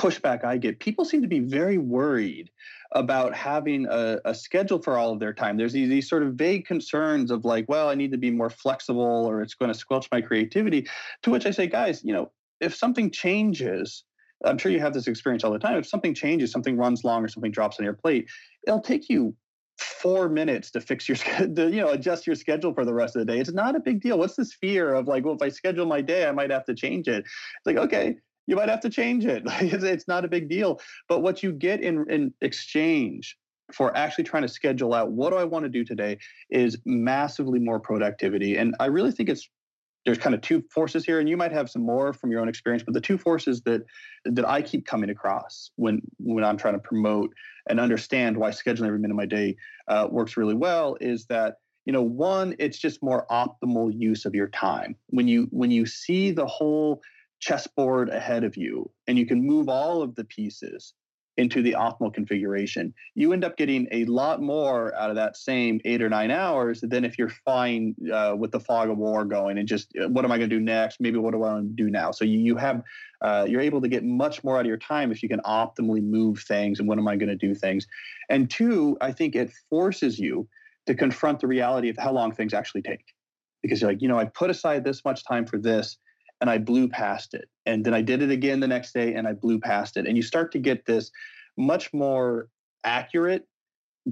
pushback I get. People seem to be very worried about having a, a, schedule for all of their time. There's these, these sort of vague concerns of like, well, I need to be more flexible or it's going to squelch my creativity. To which I say, guys, you know, if something changes, I'm sure you have this experience all the time. If something changes, something runs long or something drops on your plate, it'll take you four minutes to fix your [LAUGHS] to, you know adjust your schedule for the rest of the day it's not a big deal what's this fear of like well if i schedule my day i might have to change it it's like okay you might have to change it. [LAUGHS] it's not a big deal. But what you get in, in exchange for actually trying to schedule out what do I want to do today is massively more productivity. And I really think it's there's kind of two forces here, and you might have some more from your own experience, but the two forces that that I keep coming across when when I'm trying to promote and understand why scheduling every minute of my day uh, works really well is that you know one it's just more optimal use of your time when you when you see the whole chessboard ahead of you and you can move all of the pieces into the optimal configuration, you end up getting a lot more out of that same eight or nine hours than if you're fine uh, with the fog of war going and just uh, what am I going to do next? Maybe what do I want to do now? So you, you have uh, you're able to get much more out of your time if you can optimally move things and when am I going to do things. And two, I think it forces you to confront the reality of how long things actually take because you're like, you know, I put aside this much time for this and I blew past it. And then I did it again the next day and I blew past it. And you start to get this much more accurate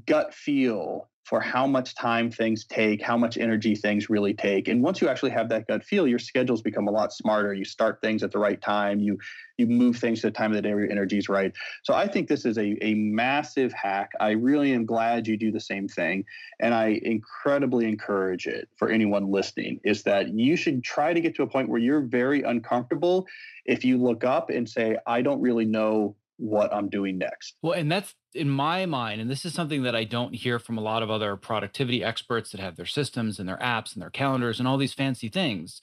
gut feel for how much time things take, how much energy things really take. And once you actually have that gut feel, your schedules become a lot smarter. You start things at the right time. You you move things to the time of the day where your energy is right. So I think this is a, a massive hack. I really am glad you do the same thing. And I incredibly encourage it for anyone listening is that you should try to get to a point where you're very uncomfortable if you look up and say, I don't really know what I'm doing next. Well, and that's in my mind, and this is something that I don't hear from a lot of other productivity experts that have their systems and their apps and their calendars and all these fancy things.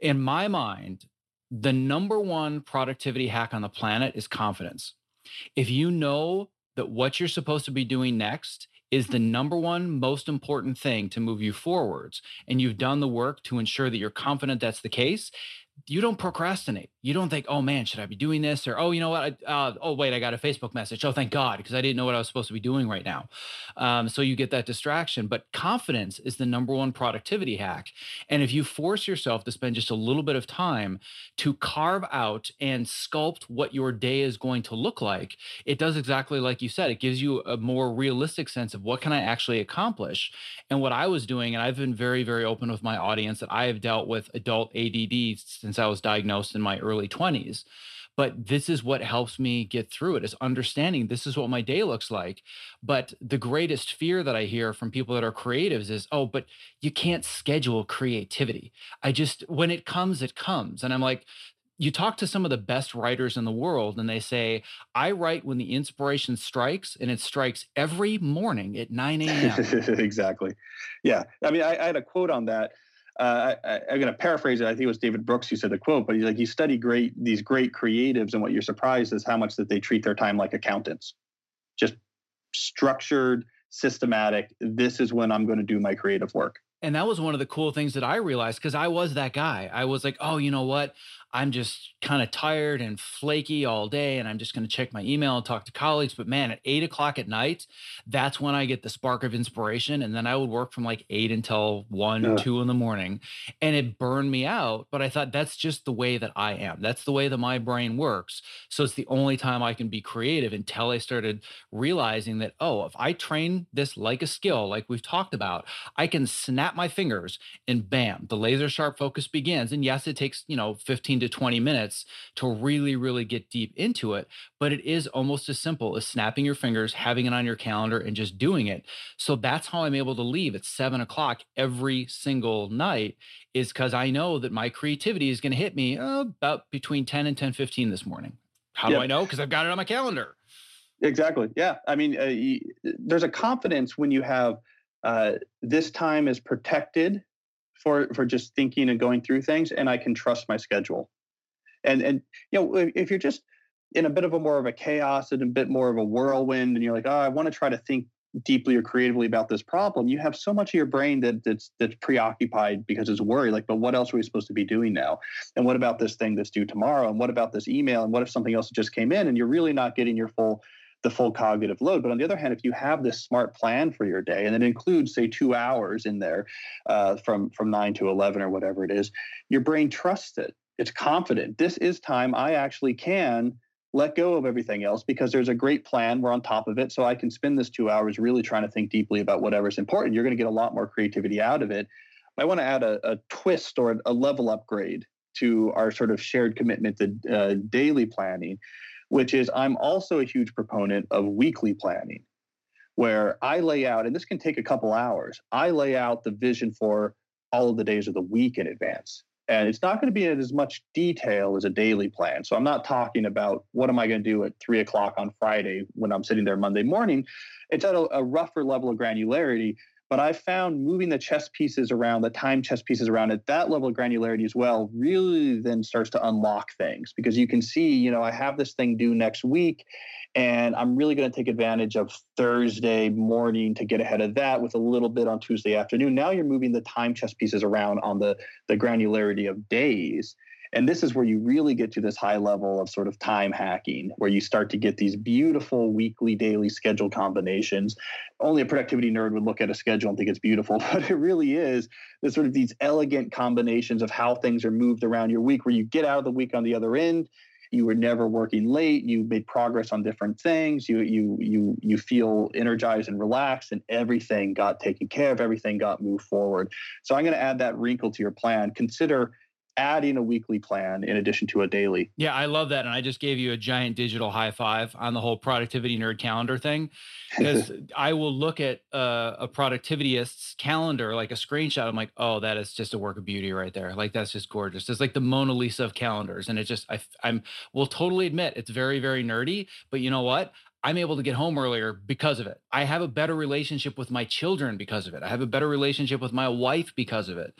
In my mind, the number one productivity hack on the planet is confidence. If you know that what you're supposed to be doing next is the number one most important thing to move you forwards, and you've done the work to ensure that you're confident that's the case, you don't procrastinate. You don't think, oh man, should I be doing this? Or, oh, you know what? I, uh, oh, wait, I got a Facebook message. Oh, thank God, because I didn't know what I was supposed to be doing right now. Um, so you get that distraction. But confidence is the number one productivity hack. And if you force yourself to spend just a little bit of time to carve out and sculpt what your day is going to look like, it does exactly like you said. It gives you a more realistic sense of what can I actually accomplish. And what I was doing, and I've been very, very open with my audience that I have dealt with adult ADD since I was diagnosed in my early 20s. But this is what helps me get through it is understanding this is what my day looks like. But the greatest fear that I hear from people that are creatives is, oh, but you can't schedule creativity. I just, when it comes, it comes. And I'm like, you talk to some of the best writers in the world and they say i write when the inspiration strikes and it strikes every morning at 9 a.m [LAUGHS] exactly yeah i mean I, I, had a quote on that uh, I, am going to paraphrase it. I think it was David Brooks who said the quote, but he's like, you study great these great creatives, and what you're surprised is how much that they treat their time like accountants, just structured, systematic. This is when I'm going to do my creative work. And that was one of the cool things that I realized because I was that guy. I was like, oh, you know what? I'm just kind of tired and flaky all day, and I'm just going to check my email and talk to colleagues. But man, at eight o'clock at night, that's when I get the spark of inspiration. And then I would work from like eight until one, yeah. two in the morning, and it burned me out. But I thought that's just the way that I am. That's the way that my brain works. So it's the only time I can be creative until I started realizing that, oh, if I train this like a skill, like we've talked about, I can snap my fingers and bam, the laser sharp focus begins. And yes, it takes, you know, 15 15 to 20 minutes to really, really get deep into it. But it is almost as simple as snapping your fingers, having it on your calendar, and just doing it. So that's how I'm able to leave at seven o'clock every single night, is because I know that my creativity is going to hit me uh, about between 10 and 10 15 this morning. How yep. do I know? Because I've got it on my calendar. Exactly. Yeah. I mean, uh, there's a confidence when you have uh, this time is protected for for just thinking and going through things and i can trust my schedule. And and you know if you're just in a bit of a more of a chaos and a bit more of a whirlwind and you're like oh i want to try to think deeply or creatively about this problem you have so much of your brain that that's that's preoccupied because it's worried like but what else are we supposed to be doing now? And what about this thing that's due tomorrow? And what about this email? And what if something else just came in and you're really not getting your full the full cognitive load. But on the other hand, if you have this smart plan for your day, and it includes, say, two hours in there uh, from from nine to eleven or whatever it is, your brain trusts it. It's confident. This is time I actually can let go of everything else because there's a great plan. We're on top of it. So I can spend this two hours really trying to think deeply about whatever's important. You're going to get a lot more creativity out of it. I want to add a, a twist or a level upgrade to our sort of shared commitment to uh, daily planning, which is I'm also a huge proponent of weekly planning, where I lay out, and this can take a couple hours, I lay out the vision for all of the days of the week in advance. And it's not going to be in as much detail as a daily plan. So I'm not talking about what am I going to do at three o'clock on Friday when I'm sitting there Monday morning. It's at a, a rougher level of granularity but I found moving the chess pieces around, the time chess pieces around at that level of granularity as well, really then starts to unlock things because you can see, you know, I have this thing due next week and I'm really going to take advantage of Thursday morning to get ahead of that with a little bit on Tuesday afternoon. Now you're moving the time chess pieces around on the, the granularity of days. And this is where you really get to this high level of sort of time hacking, where you start to get these beautiful weekly, daily schedule combinations. Only a productivity nerd would look at a schedule and think it's beautiful, [LAUGHS] but it really is. There's sort of these elegant combinations of how things are moved around your week, where you get out of the week on the other end. You were never working late. You made progress on different things. You you you you feel energized and relaxed and everything got taken care of. Everything got moved forward. So i'm going to add that wrinkle to your plan. Consider adding a weekly plan in addition to a daily. Yeah, I love that. And I just gave you a giant digital high five on the whole productivity nerd calendar thing. [LAUGHS] Because I will look at uh, a productivityist's calendar, like a screenshot. I'm like, oh, that is just a work of beauty right there. Like, that's just gorgeous. It's like the Mona Lisa of calendars. And it just, I, I'm, will totally admit it's very, very nerdy. But you know what? I'm able to get home earlier because of it. I have a better relationship with my children because of it. I have a better relationship with my wife because of it.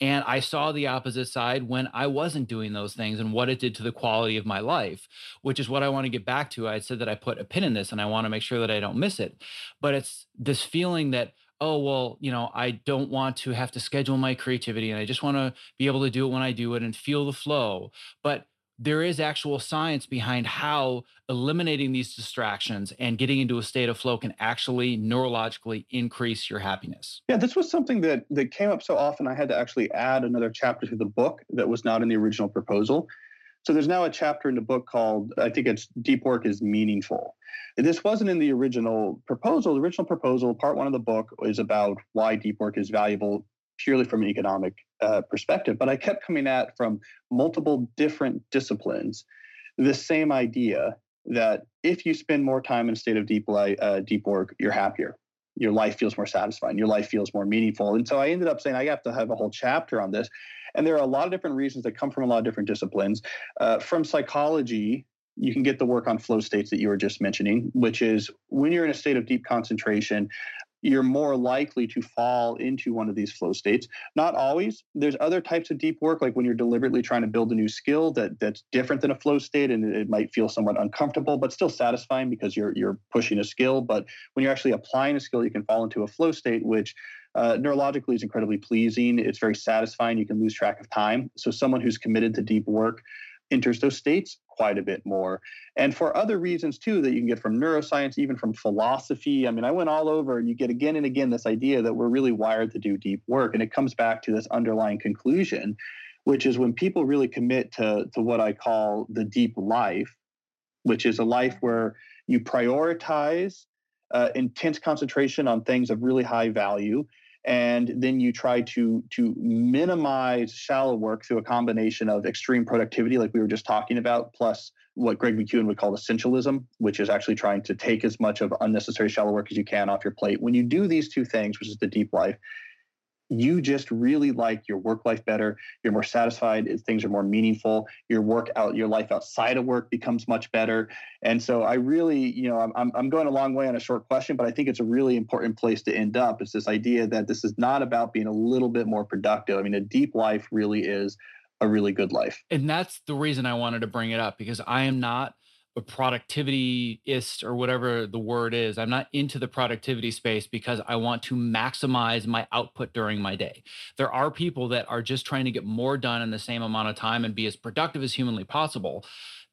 And I saw the opposite side when I wasn't doing those things and what it did to the quality of my life, which is what I want to get back to. I said that I put a pin in this and I want to make sure that I don't miss it. But it's this feeling that, oh, well, you know, I don't want to have to schedule my creativity and I just want to be able to do it when I do it and feel the flow. But there is actual science behind how eliminating these distractions and getting into a state of flow can actually neurologically increase your happiness. Yeah, this was something that that came up so often I had to actually add another chapter to the book that was not in the original proposal. So there's now a chapter in the book called I think it's deep work is meaningful. This wasn't in the original proposal. The original proposal, part 1 of the book is about why deep work is valuable purely from an economic uh, perspective, but I kept coming at from multiple different disciplines the same idea that if you spend more time in a state of deep uh, deep work, you're happier. Your life feels more satisfying. Your life feels more meaningful. And so I ended up saying I have to have a whole chapter on this. And there are a lot of different reasons that come from a lot of different disciplines. Uh, from psychology, you can get the work on flow states that you were just mentioning, which is when you're in a state of deep concentration, you're more likely to fall into one of these flow states. Not always. There's other types of deep work, like when you're deliberately trying to build a new skill that that's different than a flow state, and it might feel somewhat uncomfortable, but still satisfying because you're you're pushing a skill. But when you're actually applying a skill, you can fall into a flow state, which uh, neurologically is incredibly pleasing. It's very satisfying. You can lose track of time. So someone who's committed to deep work enters those states quite a bit more. And for other reasons too that you can get from neuroscience, even from philosophy. I mean, I went all over and you get again and again this idea that we're really wired to do deep work. And it comes back to this underlying conclusion, which is when people really commit to, to what I call the deep life, which is a life where you prioritize uh, intense concentration on things of really high value and then you try to to minimize shallow work through a combination of extreme productivity like we were just talking about plus what greg mckeown would call essentialism which is actually trying to take as much of unnecessary shallow work as you can off your plate. When you do these two things which is the deep life you just really like your work life better you're more satisfied things are more meaningful your work out your life outside of work becomes much better. And so i really you know i'm, I'm going a long way on a short question but i think it's a really important place to end up. It's this idea that this is not about being a little bit more productive. I mean a deep life really is a really good life. And that's the reason i wanted to bring it up because i am not a productivityist or whatever the word is. I'm not into the productivity space because I want to maximize my output during my day. There are people that are just trying to get more done in the same amount of time and be as productive as humanly possible.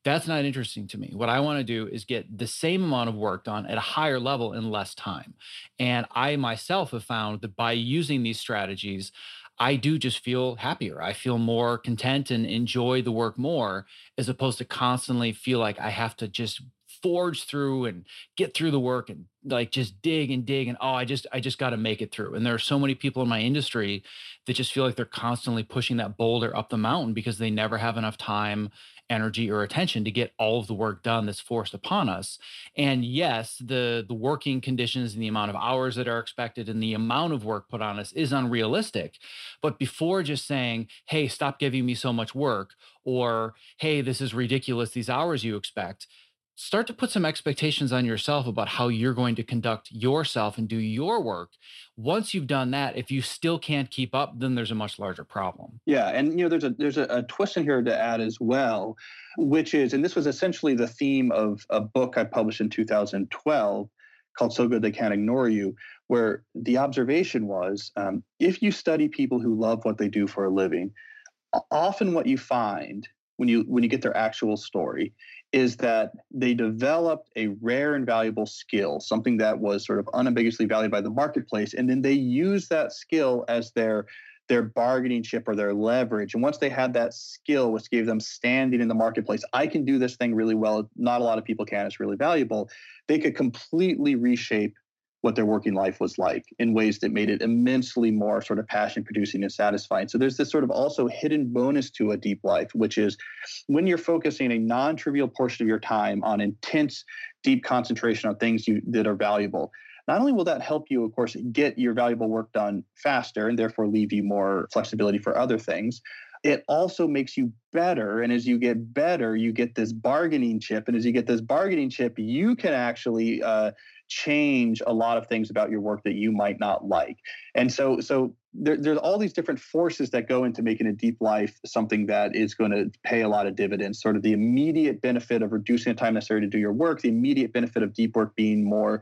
That's not interesting to me. What I want to do is get the same amount of work done at a higher level in less time. And I myself have found that by using these strategies, I do just feel happier. I feel more content and enjoy the work more as opposed to constantly feel like I have to just forge through and get through the work and like just dig and dig and oh i just i just got to make it through and there are so many people in my industry that just feel like they're constantly pushing that boulder up the mountain because they never have enough time energy or attention to get all of the work done that's forced upon us. And yes the the working conditions and the amount of hours that are expected and the amount of work put on us is unrealistic. But before just saying hey stop giving me so much work or hey this is ridiculous these hours you expect start to put some expectations on yourself about how you're going to conduct yourself and do your work. Once you've done that if you still can't keep up then there's a much larger problem. Yeah and you know there's a there's a, a twist in here to add as well which is and this was essentially the theme of a book i published in 2012 called so good they can't ignore you where the observation was um, if you study people who love what they do for a living often what you find when you when you get their actual story is that they developed a rare and valuable skill, something that was sort of unambiguously valued by the marketplace, and then they use that skill as their their bargaining chip or their leverage. And once they had that skill, which gave them standing in the marketplace, I can do this thing really well. Not a lot of people can. It's really valuable. They could completely reshape what their working life was like in ways that made it immensely more sort of passion producing and satisfying. So there's this sort of also hidden bonus to a deep life, which is when you're focusing a non-trivial portion of your time on intense, deep concentration on things you, that are valuable. Not only will that help you, of course, get your valuable work done faster and therefore leave you more flexibility for other things, it also makes you better. And as you get better, you get this bargaining chip. And as you get this bargaining chip, you can actually uh, change a lot of things about your work that you might not like. And so, so there, there's all these different forces that go into making a deep life something that is going to pay a lot of dividends. Sort of the immediate benefit of reducing the time necessary to do your work, the immediate benefit of deep work being more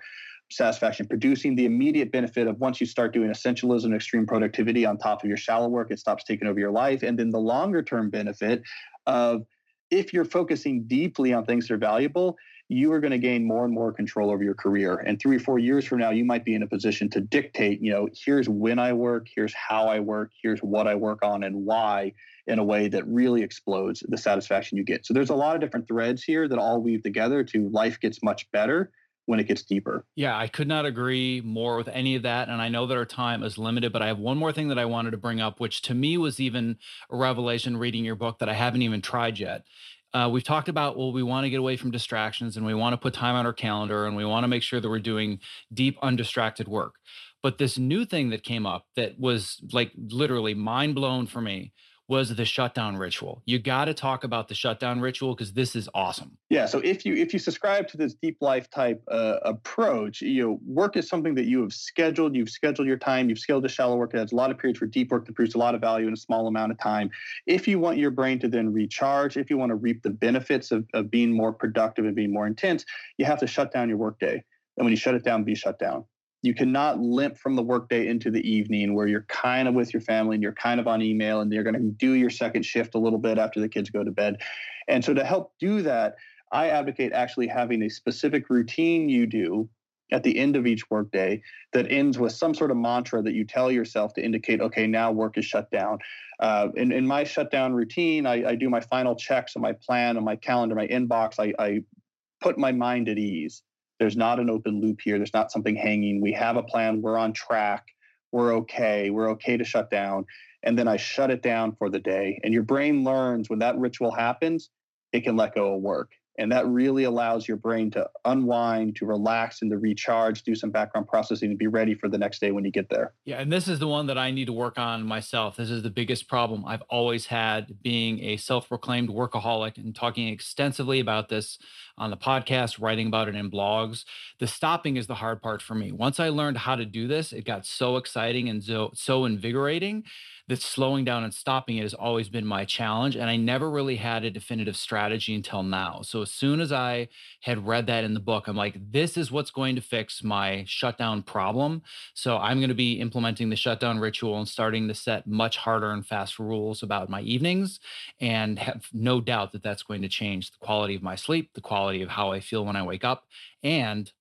satisfaction producing the immediate benefit of once you start doing essentialism extreme productivity on top of your shallow work it stops taking over your life and then the longer term benefit of if you're focusing deeply on things that are valuable you are going to gain more and more control over your career. And three or four years from now, you might be in a position to dictate, you know, here's when I work, here's how I work, here's what I work on and why in a way that really explodes the satisfaction you get. So there's a lot of different threads here that all weave together to life gets much better when it gets deeper. Yeah, I could not agree more with any of that. And I know that our time is limited, but I have one more thing that I wanted to bring up, which to me was even a revelation reading your book that I haven't even tried yet. Uh, we've talked about well we want to get away from distractions and we want to put time on our calendar and we want to make sure that we're doing deep undistracted work. But this new thing that came up that was like literally mind blown for me was the shutdown ritual. You got to talk about the shutdown ritual because this is awesome. Yeah. So if you if you subscribe to this deep life type uh, approach, you know, work is something that you have scheduled. You've scheduled your time. You've scheduled a shallow work. There's a lot of periods for deep work that produce a lot of value in a small amount of time. If you want your brain to then recharge, if you want to reap the benefits of, of being more productive and being more intense, you have to shut down your workday. And when you shut it down, be shut down. You cannot limp from the workday into the evening where you're kind of with your family and you're kind of on email and you're going to do your second shift a little bit after the kids go to bed. And so to help do that, I advocate actually having a specific routine you do at the end of each workday that ends with some sort of mantra that you tell yourself to indicate, okay, now work is shut down. Uh, in, in my shutdown routine, I, I do my final checks on my plan, on my calendar, my inbox. I, I put my mind at ease. There's not an open loop here. There's not something hanging. We have a plan. We're on track. We're okay. We're okay to shut down. And then I shut it down for the day. And your brain learns when that ritual happens, it can let go of work. And that really allows your brain to unwind, to relax, and to recharge, do some background processing, and be ready for the next day when you get there. Yeah. And this is the one that I need to work on myself. This is the biggest problem I've always had being a self proclaimed workaholic and talking extensively about this on the podcast, writing about it in blogs. The stopping is the hard part for me. Once I learned how to do this, it got so exciting and so, so invigorating that slowing down and stopping it has always been my challenge. And I never really had a definitive strategy until now. So as soon as I had read that in the book, I'm like, this is what's going to fix my shutdown problem. So I'm going to be implementing the shutdown ritual and starting to set much harder and fast rules about my evenings and have no doubt that that's going to change the quality of my sleep, the quality of how I feel when I wake up, and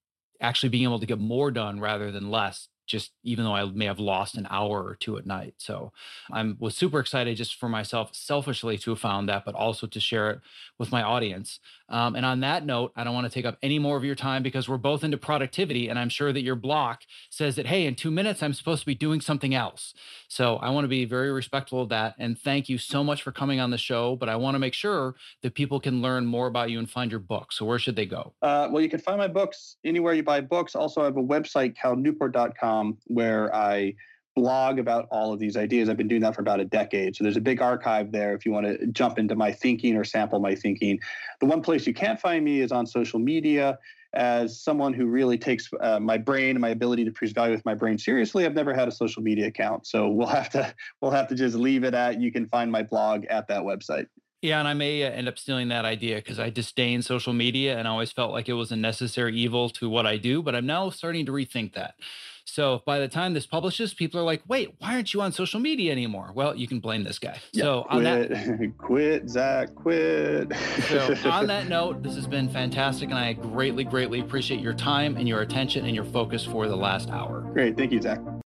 actually being able to get more done rather than less just even though I may have lost an hour or two at night. So I was super excited just for myself, selfishly to have found that, but also to share it with my audience. Um, and on that note, I don't want to take up any more of your time because we're both into productivity. And I'm sure that your block says that, hey, in two minutes, I'm supposed to be doing something else. So I want to be very respectful of that. And thank you so much for coming on the show. But I want to make sure that people can learn more about you and find your book. So where should they go? Uh, well, you can find my books anywhere you buy books. Also, I have a website, calnewport.com, where I blog about all of these ideas. I've been doing that for about a decade. So there's a big archive there if you want to jump into my thinking or sample my thinking. The one place you can't find me is on social media. As someone who really takes uh, my brain and my ability to produce value with my brain seriously, I've never had a social media account. So we'll have to [LAUGHS] we'll have to just leave it at you can find my blog at that website. Yeah, and I may uh, end up stealing that idea because I disdain social media and I always felt like it was a necessary evil to what I do. But I'm now starting to rethink that. So by the time this publishes, people are like, wait, why aren't you on social media anymore? Well, you can blame this guy. Yeah, so quit, that [LAUGHS] quit, Zach, quit. so on that [LAUGHS] note, this has been fantastic. And I greatly, greatly appreciate your time and your attention and your focus for the last hour. Great. Thank you, Zach.